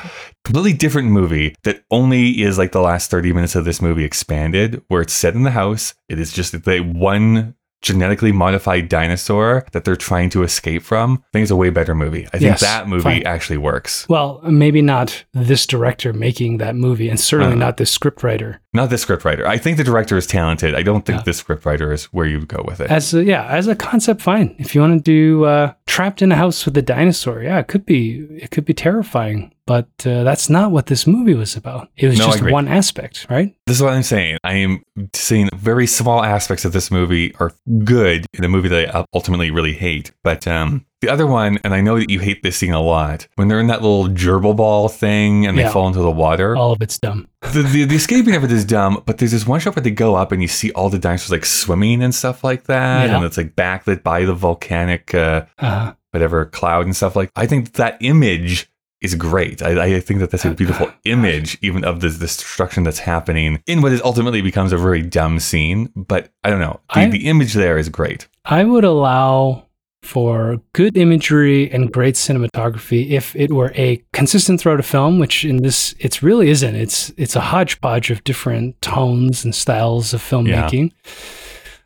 S1: Completely different movie that only is like the last 30 minutes of this movie expanded, where it's set in the house. It is just the one genetically modified dinosaur that they're trying to escape from. I think it's a way better movie. I think
S2: Yes,
S1: that movie
S2: fine.
S1: actually works.
S2: well, maybe not this director making that movie, and certainly
S1: Uh.
S2: not this scriptwriter.
S1: Not the scriptwriter. I think the director is talented. I don't think
S2: Yeah.
S1: the scriptwriter is where you would go with it.
S2: As a, yeah, as a concept, fine. If you want to do uh, trapped in a house with a dinosaur, yeah, it could be it could be terrifying. But uh, that's not what this movie was about. It was
S1: No,
S2: just one aspect, right?
S1: This is what I'm saying. I am saying very small aspects of this movie are good in a movie that I ultimately really hate. But um, the other one, and I know that you hate this scene a lot, when they're in that little gerbil ball thing and they
S2: Yeah.
S1: fall into the water.
S2: All of it's dumb.
S1: The, the, the escaping of it is dumb, but there's this one shot where they go up and you see all the dinosaurs like swimming and stuff like that.
S2: Yeah.
S1: And it's like backlit by the volcanic, uh,
S2: Uh,
S1: whatever, cloud and stuff like I think that image is great. I, I think that that's a beautiful image, even of the destruction that's happening in what is ultimately becomes a very dumb scene. But I don't know. The,
S2: I-
S1: the image there is great.
S2: I would allow for good imagery and great cinematography if it were a consistent throughout a film, which in this it really isn't. It's it's a hodgepodge of different tones and styles of filmmaking.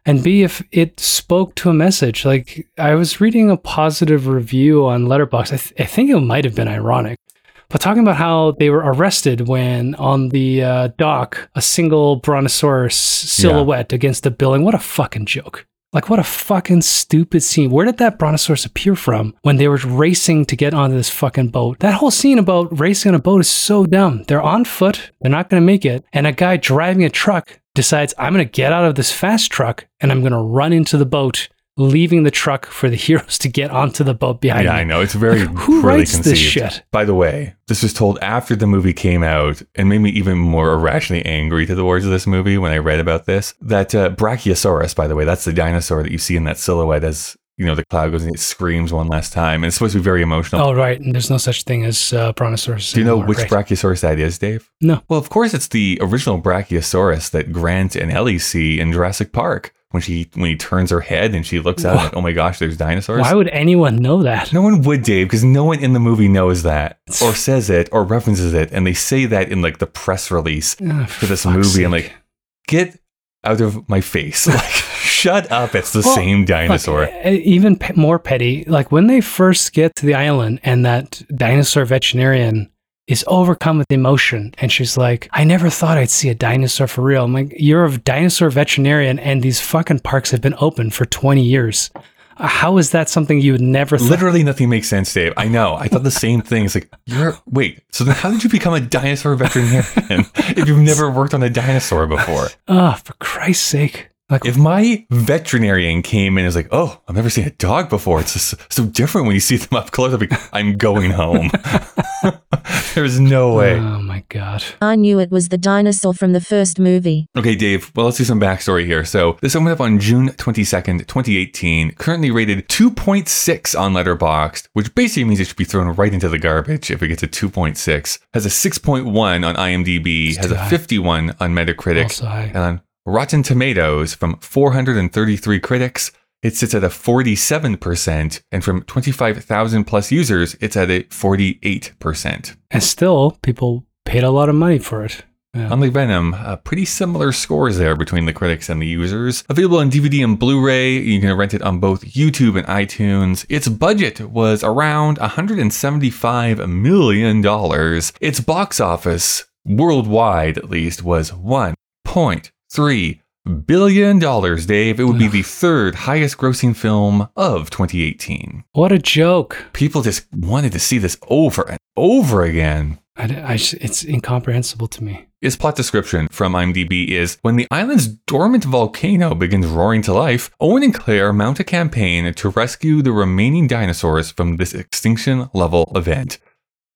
S2: And B, if it spoke to a message. Like I was reading a positive review on Letterboxd. I, th- I think it might have been ironic, but talking about how they were arrested when on the uh, dock a single brontosaurus silhouette against the building. What a fucking joke! Like, what a fucking stupid scene. Where did that brontosaurus appear from when they were racing to get onto this fucking boat? That whole scene about racing on a boat is so dumb. They're on foot, they're not going to make it, and a guy driving a truck decides, I'm going to get out of this fast truck and I'm going to run into the boat, leaving the truck for the heroes to get onto the boat behind
S1: yeah,
S2: me.
S1: I know. It's very
S2: Who
S1: poorly
S2: writes
S1: conceived.
S2: this shit?
S1: By the way, this was told after the movie came out and made me even more irrationally angry to the words of this movie when I read about this. That uh, Brachiosaurus, by the way, that's the dinosaur that you see in that silhouette as you know the cloud goes and it screams one last time. And it's supposed to be very emotional.
S2: Oh, right. And there's no such thing as uh, brontosaurus.
S1: Do you know
S2: anymore,
S1: which
S2: right?
S1: Brachiosaurus that is, Dave?
S2: No.
S1: Well, of course, it's the original Brachiosaurus that Grant and Ellie see in Jurassic Park when she when he turns her head and she looks out and oh my gosh, there's dinosaurs.
S2: Why would anyone know that?
S1: No one would, Dave, because no one in the movie knows that or says it or references it, and they say that in like the press release
S2: Oh,
S1: for this movie.
S2: Sake.
S1: like, get out of my face! Like, shut up! It's the
S2: Well,
S1: same dinosaur.
S2: uh, even pe- more petty, like when they first get to the island and that dinosaur veterinarian is overcome with emotion and she's like, I never thought I'd see a dinosaur for real. I'm like, you're a dinosaur veterinarian and these fucking parks have been open for 20 years. How is that something you would never thought?
S1: Literally nothing makes sense, Dave. I know. I thought the same thing. It's like, you're wait. So then, how did you become a dinosaur veterinarian if you've never worked on a dinosaur before?
S2: Oh, for Christ's sake. Like,
S1: If my veterinarian came in and was like, "Oh, I've never seen a dog before. It's just so different when you see them up close," like, "I'm going home." There's no way.
S2: oh my God.
S3: I knew it was the dinosaur from the first movie.
S1: Okay, Dave, well, let's do some backstory here. So, this opened up on June 22nd, 2018, currently rated 2.6 on Letterboxd, which basically means it should be thrown right into the garbage if it gets a 2.6. Has a 6.1 on IMDb, has a
S2: high.
S1: 51 on Metacritic,
S2: Also high.
S1: and on Rotten Tomatoes from 433 critics. It sits at a 47%, and from 25,000 plus users, it's at a 48%.
S2: And still, people paid a lot of money for it. Yeah.
S1: Unlike Venom, uh, pretty similar scores there between the critics and the users. Available on DVD and Blu ray, you can rent it on both YouTube and iTunes. Its budget was around $175 million. Its box office, worldwide at least, was $1.3 billion, dollars, Dave. It would be the third highest grossing film of 2018.
S2: What a joke.
S1: People just wanted to see this over and over again.
S2: I, I it's incomprehensible to me.
S1: Its plot description from IMDb is When the island's dormant volcano begins roaring to life, Owen and Claire mount a campaign to rescue the remaining dinosaurs from this extinction level event.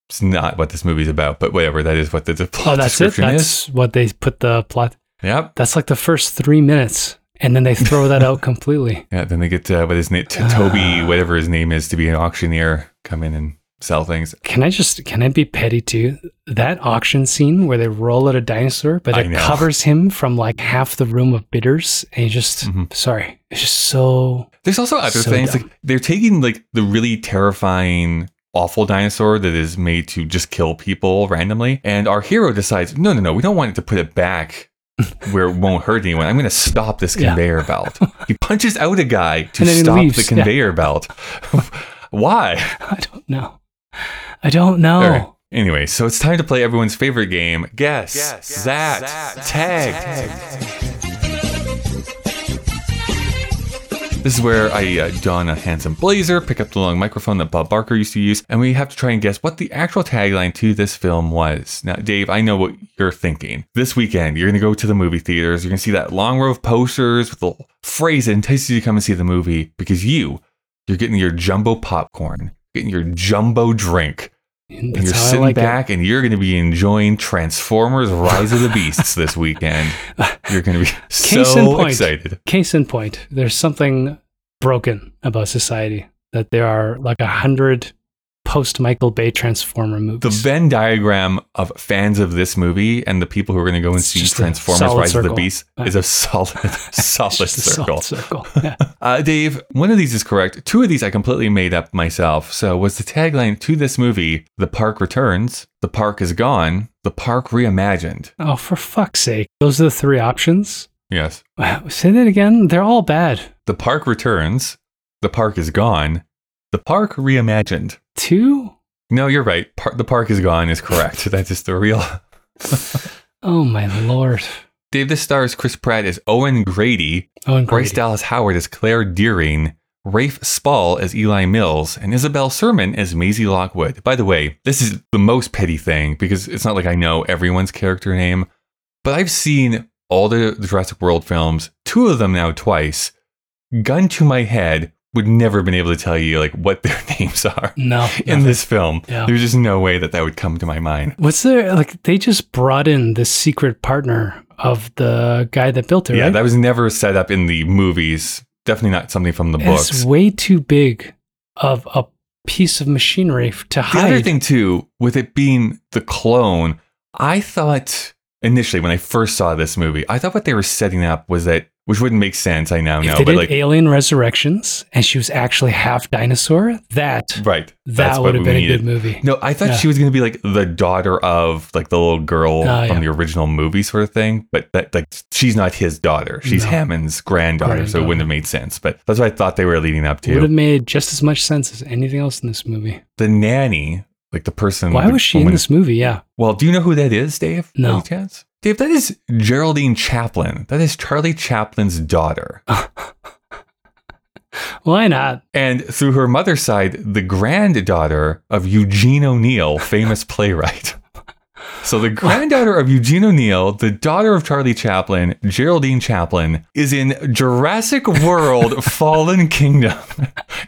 S1: It's not what this movie's about, but whatever, that is what the, the oh, plot
S2: Oh, that's it.
S1: description
S2: That's what they put the plot.
S1: Is. Yep.
S2: That's like the first three minutes, and then they throw that out completely.
S1: Yeah, then they get uh, what his name, T- Toby, whatever his name is, to be an auctioneer, come in and sell things.
S2: Can I just can I be petty too? That auction scene where they roll out a dinosaur, but it covers him from like half the room of bidders, and you just
S1: Mhm.
S2: sorry, it's just so
S1: There's also other
S2: So
S1: things
S2: dumb.
S1: like they're taking like the really terrifying awful dinosaur that is made to just kill people randomly and our hero decides no no no we don't want it to put it back where it won't hurt anyone i'm going to stop this
S2: Yeah.
S1: conveyor belt he punches out a guy to
S2: And then he
S1: stop
S2: leaves,
S1: the
S2: yeah.
S1: conveyor belt why
S2: I don't know. I don't know.
S1: All right. Anyway, so it's time to play everyone's favorite game. Guess, that, tag. This is where I uh, don a handsome blazer, pick up the long microphone that Bob Barker used to use, and we have to try and guess what the actual tagline to this film was. Now, Dave, I know what you're thinking. This weekend, you're going to go to the movie theaters. You're going to see that long row of posters with the phrase that entices you to come and see the movie because you, you're getting your jumbo popcorn, getting your jumbo drink, and you're sitting
S2: like
S1: back and you're going to be enjoying Transformers Rise of the Beasts this weekend. You're going to be
S2: Case
S1: so
S2: point.
S1: excited.
S2: Case in point, there's something broken about society that there are like a hundred post Michael Bay Transformer movies. The.
S1: Venn diagram of fans of this movie and the people who are going to go and
S2: It's
S1: see Transformers Rise of the Beast
S2: Uh,
S1: is a solid, solid circle.
S2: solid circle. Yeah.
S1: Uh, Dave, one of these is correct. Two of these I completely made up myself. So was the tagline to this movie, The Park Returns, The Park is Gone, The Park Reimagined?
S2: oh, for fuck's sake! Those are the three options.
S1: Yes.
S2: Wow, Say that again. They're all bad.
S1: The Park Returns, The Park is Gone, The Park Reimagined.
S2: Two.
S1: No, you're right. Par- the park is gone is correct. That's just the real.
S2: Oh my lord.
S1: Dave, this stars Chris Pratt as Owen Grady,
S2: Oh, and
S1: Bryce Dallas Howard as Claire Dearing, Rafe Spall as Eli Mills, and Isabel Sermon as Maisie Lockwood. By the way, this is the most petty thing because it's not like I know everyone's character name, but I've seen all the Jurassic World films, two of them now twice. Gun to my head, would never have been able to tell you like what their names are
S2: No.
S1: in
S2: no.
S1: this film.
S2: Yeah.
S1: There's just no way that that would come to my mind.
S2: What's there? Like they just brought in the secret partner of the guy that built it.
S1: Yeah,
S2: right?
S1: that was never set up in the movies. Definitely not something from the
S2: It's
S1: books.
S2: way too big of a piece of machinery to
S1: The
S2: hide.
S1: other thing too, with it being the clone, I thought initially when I first saw this movie, I thought what they were setting up was that, which wouldn't make sense. I now
S2: if
S1: know,
S2: they
S1: but
S2: did
S1: like,
S2: Alien Resurrections and she was actually half dinosaur, that
S1: right,
S2: that would have been a good movie.
S1: No, I thought
S2: Yeah.
S1: she was going to be like the daughter of like the little girl
S2: Oh,
S1: from
S2: yeah.
S1: the original movie sort of thing, but that like she's not his daughter. She's
S2: No.
S1: Hammond's granddaughter, so it wouldn't have made sense. But that's what I thought they were leading up to.
S2: Would have made just as much sense as anything else in this movie.
S1: The nanny, like the person.
S2: Why
S1: the
S2: was she in this movie? Yeah.
S1: Well, do you know who that is, Dave?
S2: No.
S1: any chance? Dave, that is Geraldine Chaplin. That is Charlie Chaplin's daughter.
S2: Why not?
S1: And through her mother's side, the granddaughter of Eugene O'Neill, famous playwright. So the granddaughter of Eugene O'Neill, the daughter of Charlie Chaplin, Geraldine Chaplin, is in Jurassic World Fallen Kingdom.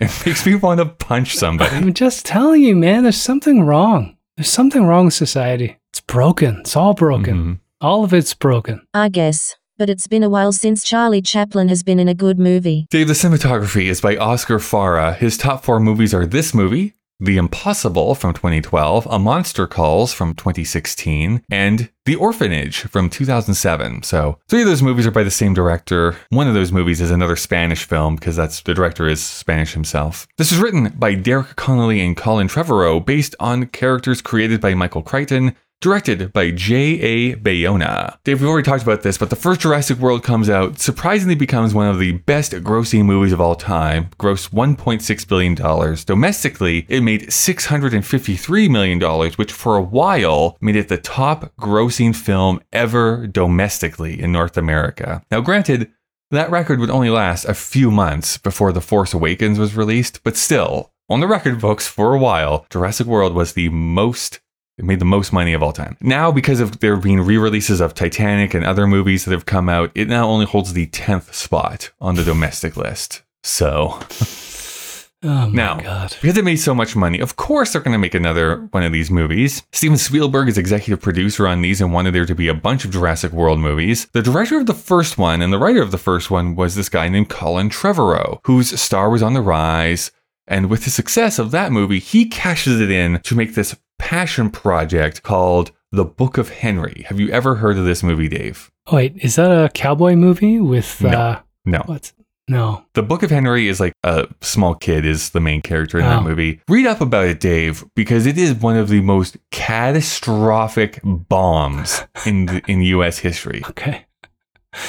S1: It makes me want to punch somebody.
S2: I'm just telling you, man, there's something wrong. There's something wrong with society. It's broken. It's all broken.
S1: Mhm.
S2: All of it's broken.
S3: I guess. But it's been a while since Charlie Chaplin has been in a good movie.
S1: Dave, the cinematography is by Oscar Faura. His top four movies are this movie, The Impossible from 2012, A Monster Calls from 2016, and The Orphanage from 2007. So, three of those movies are by the same director. One of those movies is another Spanish film because that's the director is Spanish himself. This was written by Derek Connolly and Colin Trevorrow, based on characters created by Michael Crichton, Directed by J.A. Bayona. Dave, we've already talked about this, but the first Jurassic World comes out, surprisingly becomes one of the best grossing movies of all time, grossed $1.6 billion. Domestically, it made $653 million, which for a while made it the top grossing film ever domestically in North America. Now, granted, that record would only last a few months before The Force Awakens was released, but still, on the record books for a while, Jurassic World was the most it made the most money of all time. Now, because of there being re-releases of Titanic and other movies that have come out, it now only holds the 10th spot on the domestic list. So,
S2: Oh my
S1: now,
S2: god.
S1: because it made so much money, of course they're going to make another one of these movies. Steven Spielberg is executive producer on these and wanted there to be a bunch of Jurassic World movies. The director of the first one and the writer of the first one was this guy named Colin Trevorrow, whose star was on the rise. And with the success of that movie, he cashes it in to make this passion project called The Book of Henry. Have you ever heard of this movie, Dave?
S2: Oh, wait, is that a cowboy movie with
S1: No.
S2: uh
S1: No.
S2: what? No.
S1: The Book of Henry is like a small kid is the main character in that
S2: Oh.
S1: movie. Read up about it, Dave, because it is one of the most catastrophic bombs in the, in U.S. history.
S2: Okay.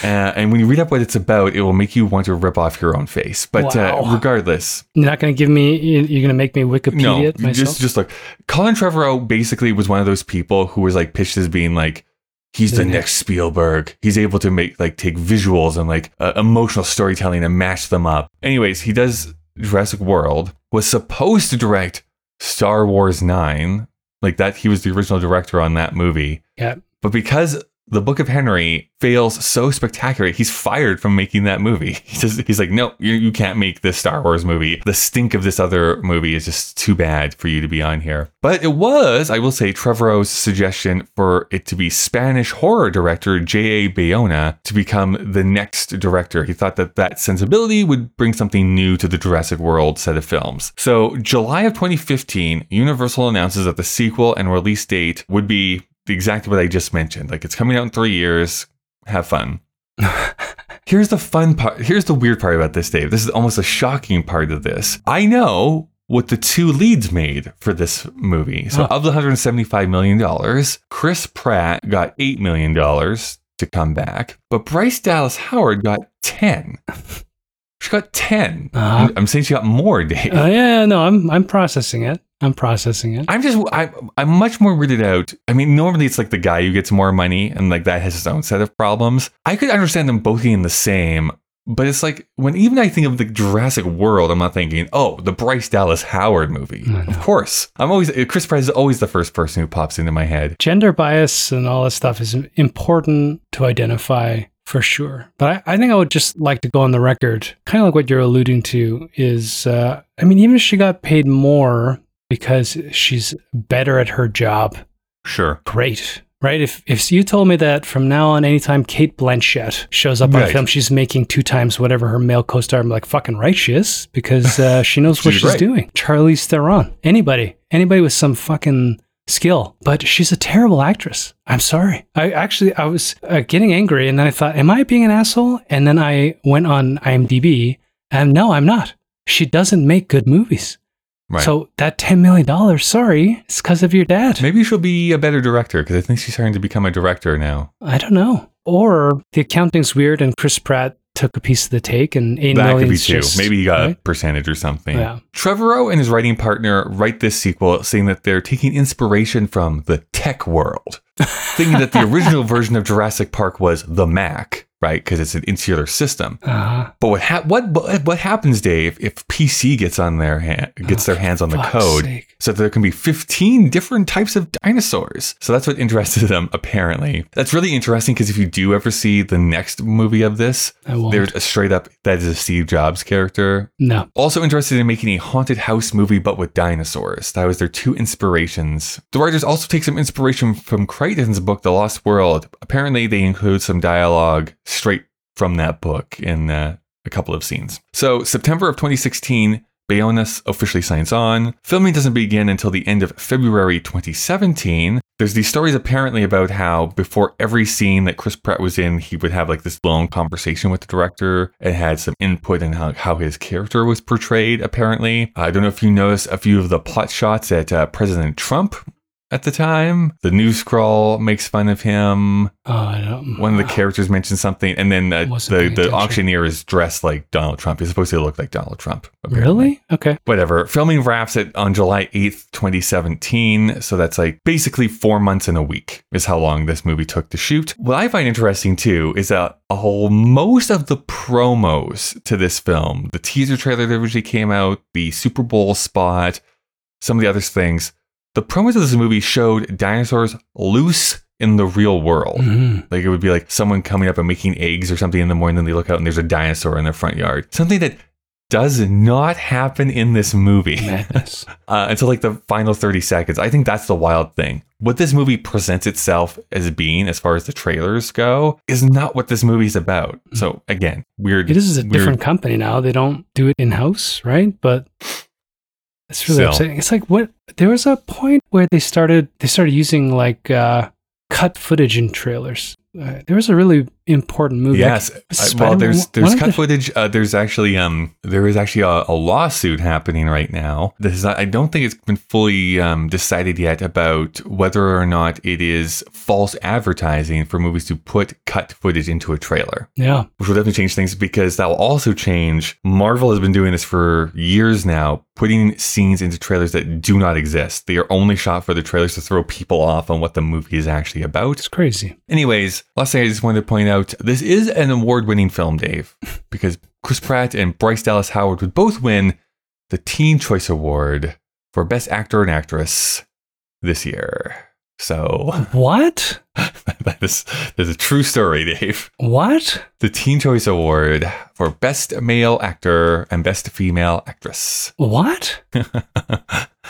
S1: Uh, and when you read up what it's about, it will make you want to rip off your own face. But uh, regardless,
S2: You're not going to give me you- you're going to make me Wikipedia
S1: no,
S2: myself.
S1: just just look. Colin Trevorrow basically was one of those people who was like pitched as being like he's the
S2: The
S1: next Spielberg. He's able to make like take visuals and like uh, emotional storytelling and mash them up. Anyways, he does Jurassic World. Was supposed to direct Star Wars Nine, like that. He was the original director on that movie.
S2: yeah.
S1: But because the Book of Henry fails so spectacularly, he's fired from making that movie. He says, he's like, no, you, you can't make this Star Wars movie. The stink of this other movie is just too bad for you to be on here. But it was, I will say, Trevorrow's suggestion for it to be Spanish horror director J.A. Bayona to become the next director. He thought that that sensibility would bring something new to the Jurassic World set of films. So, July of 2015, Universal announces that the sequel and release date would be exactly what I just mentioned. Like it's coming out in three years. Have fun. Here's the fun part. Here's the weird part about this, Dave. This is almost a shocking part of this. I know what the two leads made for this movie. So,
S2: Oh.
S1: of the $175 million, Chris Pratt got $8 million to come back, but Bryce Dallas Howard got 10. She got 10.
S2: Uh-huh.
S1: I'm, I'm saying she got more, Dave.
S2: Uh, yeah, no, I'm I'm processing it. I'm processing it.
S1: I'm just I, I'm much more weirded out. I mean, normally it's like the guy who gets more money and like that has his own set of problems. I could understand them both being the same, but it's like when even I think of the Jurassic World, I'm not thinking, oh, the Bryce Dallas Howard movie. Of course, I'm always Chris Pratt is always the first person who pops into my head.
S2: Gender bias and all this stuff is important to identify for sure. But I, I think I would just like to go on the record, kind of like what you're alluding to, is uh, I mean, even if she got paid more because she's better at her job,
S1: Sure.
S2: great. Right? If if you told me that from now on, anytime Cate Blanchett shows up on a film, she's making two times whatever her male co-star, I'm like, fucking right, she is because uh, she knows what
S1: She's
S2: she's
S1: right.
S2: doing. Charlize Theron, anybody, anybody with some fucking skill, but she's a terrible actress. I'm sorry. I actually I was uh, getting angry, and then I thought, am I being an asshole? And then I went on IMDb, and no, I'm not. She doesn't make good movies.
S1: Right.
S2: So that ten million dollars, sorry, it's because of your dad.
S1: maybe she'll be a better director because I think she's starting to become a director now.
S2: I don't know. Or the accounting's weird and Chris Pratt took a piece of the take and eight
S1: That could be
S2: just-
S1: Maybe he got a percentage or something.
S2: Yeah.
S1: Trevorrow and his writing partner write this sequel saying that they're taking inspiration from the tech world, thinking that the original version of Jurassic Park was the Mac, right? Because it's an insular system.
S2: Uh-huh.
S1: But what hap what, what happens, Dave, if PC gets on their hand, gets their hands on the code,
S2: sake.
S1: so there can be 15 different types of dinosaurs. So that's what interested them, apparently. That's really interesting because if you do ever see the next movie of this, there's a straight up that is a Steve Jobs character.
S2: No.
S1: Also interested in making a haunted house movie but with dinosaurs. That was their two inspirations. The writers also take some inspiration from Crichton's book The Lost World. Apparently they include some dialogue straight from that book in uh, a couple of scenes. So September of 2016, Bayoness officially signs on. Filming doesn't begin until the end of February 2017. There's these stories apparently about how before every scene that Chris Pratt was in, he would have like this long conversation with the director and had some input in how, how his character was portrayed, apparently. I don't know if you noticed a few of the plot shots at uh, President Trump at the time. The news scroll makes fun of him.
S2: Oh, I don't.
S1: One of the characters mentions something, and then uh, the, the auctioneer is dressed like Donald Trump. He's supposed to look like Donald Trump. apparently.
S2: Really? Okay.
S1: Whatever. Filming wraps it on July 8th, 2017. So that's like basically four months and a week is how long this movie took to shoot. What I find interesting too is that a whole most of the promos to this film, the teaser trailer that originally came out, the Super Bowl spot, some of the other things, the promos of this movie showed dinosaurs loose in the real world.
S2: Mhm.
S1: Like it would be like someone coming up and making eggs or something in the morning, then they look out and there's a dinosaur in their front yard. Something that does not happen in this movie
S2: Madness.
S1: uh, until like the final 30 seconds. I think that's the wild thing. What this movie presents itself as being, as far as the trailers go, is not what this movie's about. So again, weird.
S2: this is a
S1: weird-
S2: different company now. They don't do it in house, right? But It's really
S1: Still.
S2: upsetting. It's like what there was a point where they started they started using like uh, cut footage in trailers. Uh, there was a really important movie.
S1: Yes.
S2: Like,
S1: well, there's there's cut
S2: the-
S1: footage. Uh, there's actually um there is actually a, a lawsuit happening right now. This is not, I don't think it's been fully um, decided yet about whether or not it is false advertising for movies to put cut footage into a trailer.
S2: Yeah,
S1: which will definitely change things because that will also change. Marvel has been doing this for years now, putting scenes into trailers that do not exist. They are only shot for the trailers to throw people off on what the movie is actually about.
S2: it's crazy.
S1: Anyways, last thing I just wanted to point out this is an award winning film, Dave, because Chris Pratt and Bryce Dallas Howard would both win the Teen Choice Award for Best Actor and Actress this year. So
S2: What?
S1: that is, that is a true story, Dave
S2: What?
S1: the Teen Choice Award for Best Male Actor and Best Female Actress.
S2: What?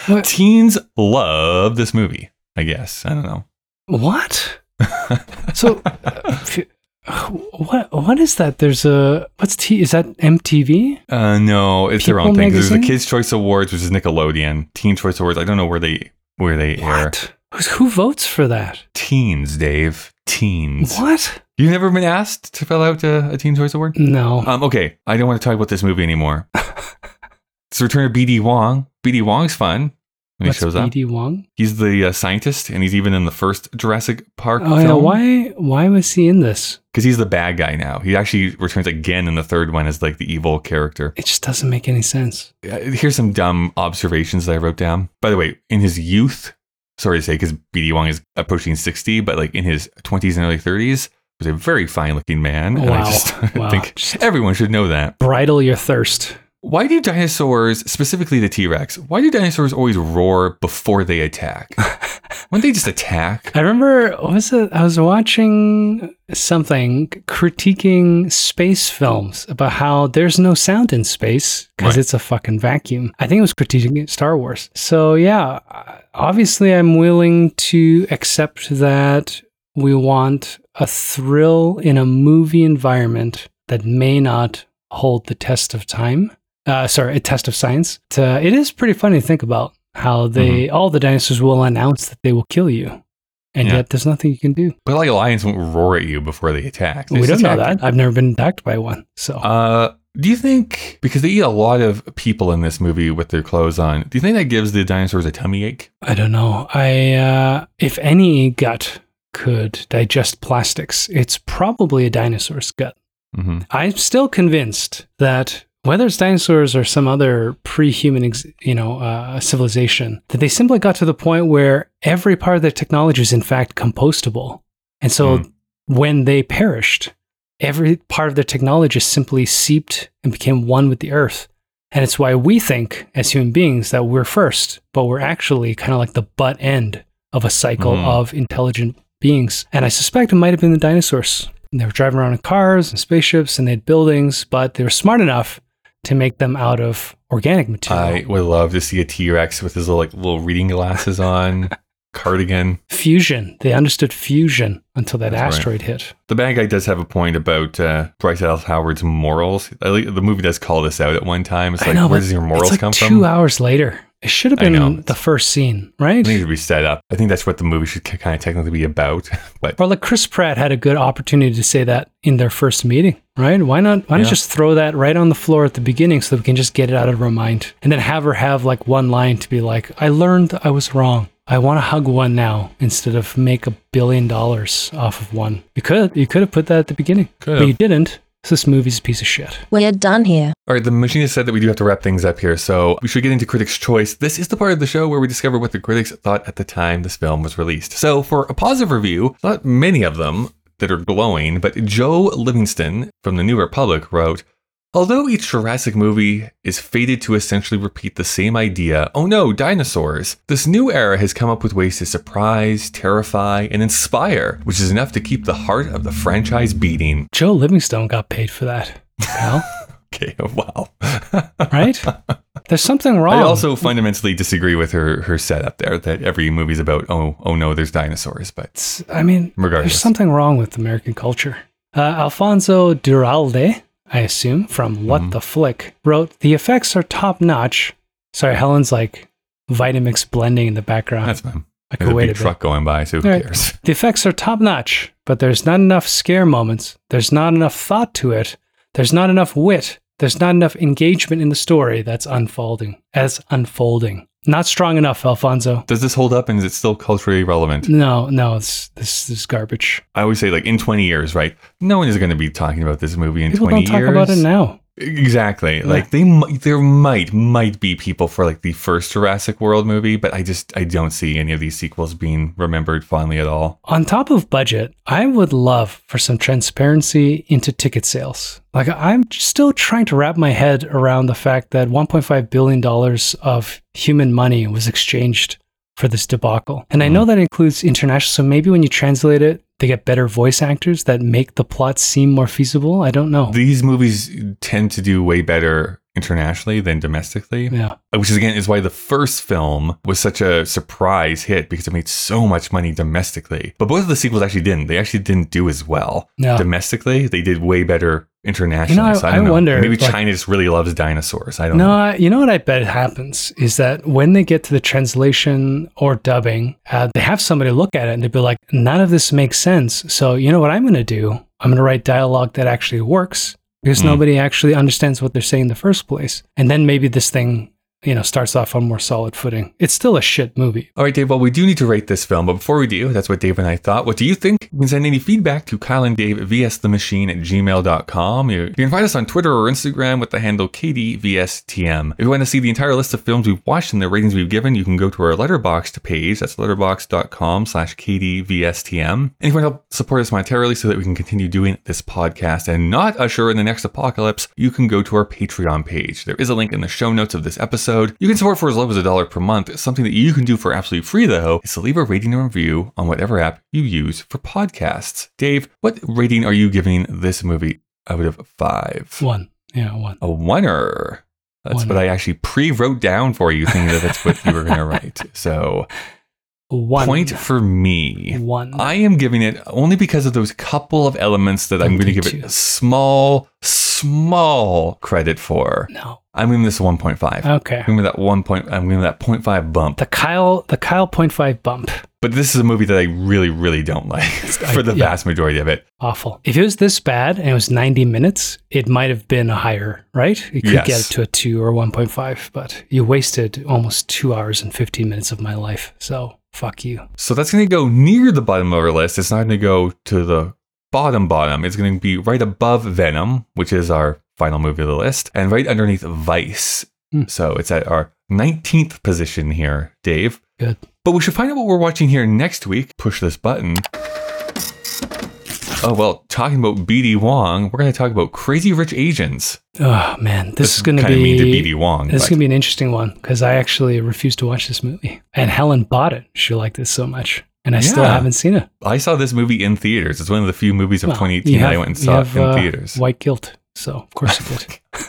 S2: What?
S1: Teens love this movie, I guess. I don't know.
S2: What? So, uh, what? What is that? There's a what's T? Is that MTV?
S1: Uh, no, it's their
S2: People
S1: own thing. There's the? Kids Choice Awards, which is Nickelodeon. Teen Choice Awards. I don't know where they where they air.
S2: What? Who's- Who votes for that?
S1: Teens, Dave. Teens.
S2: What?
S1: You've never been asked to fill out a, a Teen Choice Award?
S2: No.
S1: Um, okay, I don't want to talk about this movie anymore. it's the return of BD Wong. BD Wong's fun when
S2: What's
S1: he shows up.
S2: Wong?
S1: He's the uh, scientist, and he's even in the first Jurassic Park
S2: Oh yeah. Why? Why was he in this?
S1: Because he's the bad guy now. He actually returns again in the third one as like the evil character.
S2: It just doesn't make any sense.
S1: Uh, Here's some dumb observations that I wrote down. By the way, in his youth, sorry to say, because BD Wong is approaching 60, but like in his 20s and early 30s, was a very fine looking man. And I
S2: Wow.
S1: just
S2: Wow.
S1: think everyone should know that.
S2: Bridle your thirst.
S1: Why do dinosaurs, specifically the T Rex, why do dinosaurs always roar before they attack? Wouldn't they just attack?
S2: I remember, was it? I was watching something critiquing space films about how there's no sound in space because
S1: Right.
S2: it's a fucking vacuum. I think it was critiquing Star Wars. So, yeah, obviously, I'm willing to accept that we want a thrill in a movie environment that may not hold the test of time. Uh, sorry, a test of science. It, uh, it is pretty funny to think about how they all the dinosaurs will announce that they will kill you, and
S1: Yeah.
S2: yet there's nothing you can do.
S1: But like lions won't roar at you before they attack. They
S2: we don't know
S1: attack
S2: that. I've never been attacked by one. So
S1: Uh, do you think because they eat a lot of people in this movie with their clothes on? Do you think that gives the dinosaurs a tummy ache?
S2: I don't know. I uh, if any gut could digest plastics, it's probably a dinosaur's gut.
S1: Mm-hmm.
S2: I'm still convinced that whether it's dinosaurs or some other pre-human, ex- you know, uh, civilization, that they simply got to the point where every part of their technology is in fact compostable, and so
S1: Hmm.
S2: when they perished, every part of their technology simply seeped and became one with the earth. And it's why we think as human beings that we're first, but we're actually kind of like the butt end of a cycle
S1: Hmm.
S2: of intelligent beings. And I suspect it might have been the dinosaurs. And they were driving around in cars and spaceships and they had buildings, but they were smart enough to make them out of organic material.
S1: I would love to see a T Rex with his little like little reading glasses on, cardigan.
S2: fusion. They understood fusion until that
S1: That's right.
S2: asteroid hit.
S1: The bad guy does have a point about uh, Bryce Dallas Howard's morals. The movie does call this out at one time. It's
S2: I
S1: like,
S2: know,
S1: where does your morals
S2: it's like
S1: come
S2: two
S1: from?
S2: hours later. It should have been the first scene, right?
S1: It needs to be set up. I think that's what the movie should kind of technically be about. But
S2: Or like Chris Pratt had a good opportunity to say that in their first meeting, right? Why not? Why
S1: Yeah.
S2: not just throw that right on the floor at the beginning so that we can just get it out of our mind, and then have her have like one line to be like, "I learned I was wrong. I want to hug one now instead of make a billion dollars off of one." You could, you could have put that at the beginning,
S1: Could
S2: but you didn't. So this movie's a piece of shit.
S3: We're done here.
S1: All right, the machine has said that we do have to wrap things up here, so we should get into Critics' Choice. This is the part of the show where we discover what the critics thought at the time this film was released. So, for a positive review, not many of them that are glowing, but Jo Livingstone from the New Republic wrote, Although each Jurassic movie is fated to essentially repeat the same idea, oh no, dinosaurs, this new era has come up with ways to surprise, terrify, and inspire, which is enough to keep the heart of the franchise beating.
S2: Jo Livingstone got paid for that. Well,
S1: Okay, wow.
S2: right? There's something wrong.
S1: I also fundamentally disagree with her her setup there that every movie's about oh oh no there's dinosaurs but
S2: It's- I mean,
S1: Regardless.
S2: there's something wrong with American culture. Uh, Alfonso Duralde, I assume, from What
S1: Mm-hmm.
S2: the Flick, wrote The effects are top notch, Sorry, Helen's like Vitamix blending in the background.
S1: That's fine.
S2: I could
S1: a
S2: wait a bit.
S1: truck going by, so who
S2: right.
S1: cares?
S2: The effects are top notch, but there's not enough scare moments. There's not enough thought to it. There's not enough wit. There's not enough engagement in the story that's unfolding, as unfolding. Not strong enough, Alfonso.
S1: Does this hold up and is it still culturally relevant?
S2: No, no, it's this, this is garbage.
S1: I always say, like, in 20 years, right? No one is going to be talking about this movie in
S2: People
S1: 20
S2: don't talk
S1: years.
S2: about it now.
S1: Exactly. Like they, there might might be people for like the first Jurassic World movie, but I just I don't see any of these sequels being remembered fondly at all.
S2: On top of budget, I would love for some transparency into ticket sales. Like I'm still trying to wrap my head around the fact that 1.5 billion dollars of human money was exchanged for this debacle. And I know mm. that includes international, so maybe when you translate it, they get better voice actors that make the plot seem more feasible. I don't know.
S1: These movies tend to do way better internationally than domestically.
S2: yeah.
S1: Which is again is why the first film was such a surprise hit because it made so much money domestically. But both of the sequels actually didn't. They actually didn't do as well.
S2: Yeah.
S1: Domestically, they did way better internationally.
S2: You know, I-
S1: so I,
S2: I wonder,
S1: Maybe
S2: like-
S1: China just really loves dinosaurs. I don't
S2: No,
S1: know.
S2: I, you know what I bet happens is that when they get to the translation or dubbing, uh, they have somebody look at it and they'd be like, none of this makes sense. So, you know what I'm going to do? I'm going to write dialogue that actually works because
S1: Mm.
S2: nobody actually understands what they're saying in the first place. And then maybe this thing, you know, starts off on more solid footing. It's still a shit movie.
S1: All right, Dave. Well, we do need to rate this film, but before we do, that's what Dave and I thought. What do you think? You can send any feedback to Kyle and Dave vs the machine at gmail.com. You, you can find us on Twitter or Instagram with the handle KDVSTM. If you want to see the entire list of films we've watched and the ratings we've given, you can go to our letterboxd page. That's letterboxd.com slash KDVSTM. And if you want to help support us monetarily so that we can continue doing this podcast and not usher in the next apocalypse, you can go to our Patreon page. There is a link in the show notes of this episode. You can support for as low as a dollar per month. Something that you can do for absolutely free, though, is to leave a rating and review on whatever app you use for podcasts. Dave, what rating are you giving this movie out of five?
S2: One. Yeah, one.
S1: A oneer. That's
S2: One.
S1: what I actually pre wrote down for you, thinking that that's what you were going to write. So,
S2: One.
S1: point for me.
S2: One.
S1: I am giving it only because of those couple of elements that I'm going to give it a small, small credit for.
S2: no.
S1: I'm giving this a 1.5.
S2: Okay.
S1: I'm giving that one point. I'm giving that 0.5 bump.
S2: The Kyle, the Kyle point five bump.
S1: But this is a movie that I really, really don't like for the
S2: yeah.
S1: vast majority of it.
S2: Awful. If it was this bad and it was 90 minutes, it might have been a higher, right? You could
S1: Yes.
S2: get it to a 2 or 1.5, but you wasted almost 2 hours and 15 minutes of my life. So, fuck you.
S1: So that's going to go near the bottom of our list. It's not going to go to the bottom bottom. It's going to be right above Venom, which is our final movie of the list, and right underneath Vice.
S2: Hmm.
S1: So it's at our 19th position here, Dave.
S2: Good.
S1: But we should find out what we're watching here next week. Push this button. Oh, well, talking about BD Wong, we're going to talk about Crazy Rich Asians.
S2: Oh, man. This, is going to be
S1: mean to BD Wong.
S2: This is going to be an interesting one because I actually refused to watch this movie. And Helen bought it. She liked it so much. And I still haven't seen it.
S1: I saw this movie in theaters. It's one of the few movies of
S2: Well,
S1: 2018
S2: you
S1: that I went and saw
S2: have,
S1: in
S2: uh,
S1: theaters.
S2: White guilt. So, of course you did.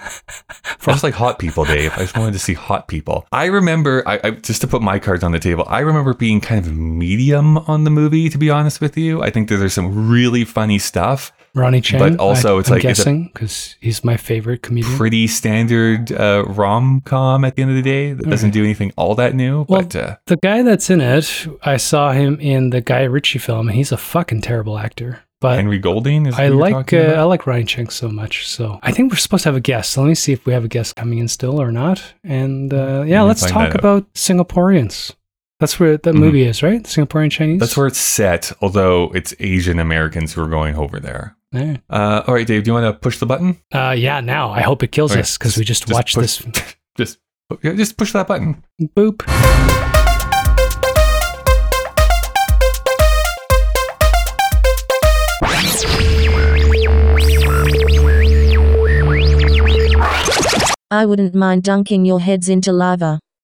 S1: Just like hot people, Dave. I just wanted to see hot people. I remember, I, I just to put my cards on the table. I remember being kind of medium on the movie. To be honest with you, I think that there's some really funny stuff.
S2: Ronny Chieng.
S1: But also
S2: I,
S1: it's
S2: I'm
S1: like-
S2: guessing because he's my favorite comedian.
S1: Pretty standard uh, rom com at the end of the day. That doesn't do anything all that new.
S2: Well,
S1: but uh,
S2: The guy that's in it, I saw him in the Guy Ritchie film, and he's a fucking terrible actor. But
S1: Henry Golding is.
S2: I like uh, I like Ryan Cheng so much. So I think we're supposed to have a guest. So let me see if we have a guest coming in still or not. And uh, yeah, let's talk about Singaporeans. That's where that
S1: Mhm.
S2: movie is, right? Singaporean Chinese.
S1: That's where it's set. Although it's Asian Americans who are going over there.
S2: Yeah.
S1: Uh, all right, Dave. Do you want to push the button?
S2: Uh, yeah. Now I hope it kills
S1: Okay,
S2: us because we just, watched
S1: push-
S2: this.
S1: Just, just push that button.
S2: Boop.
S3: I wouldn't mind dunking your heads into lava.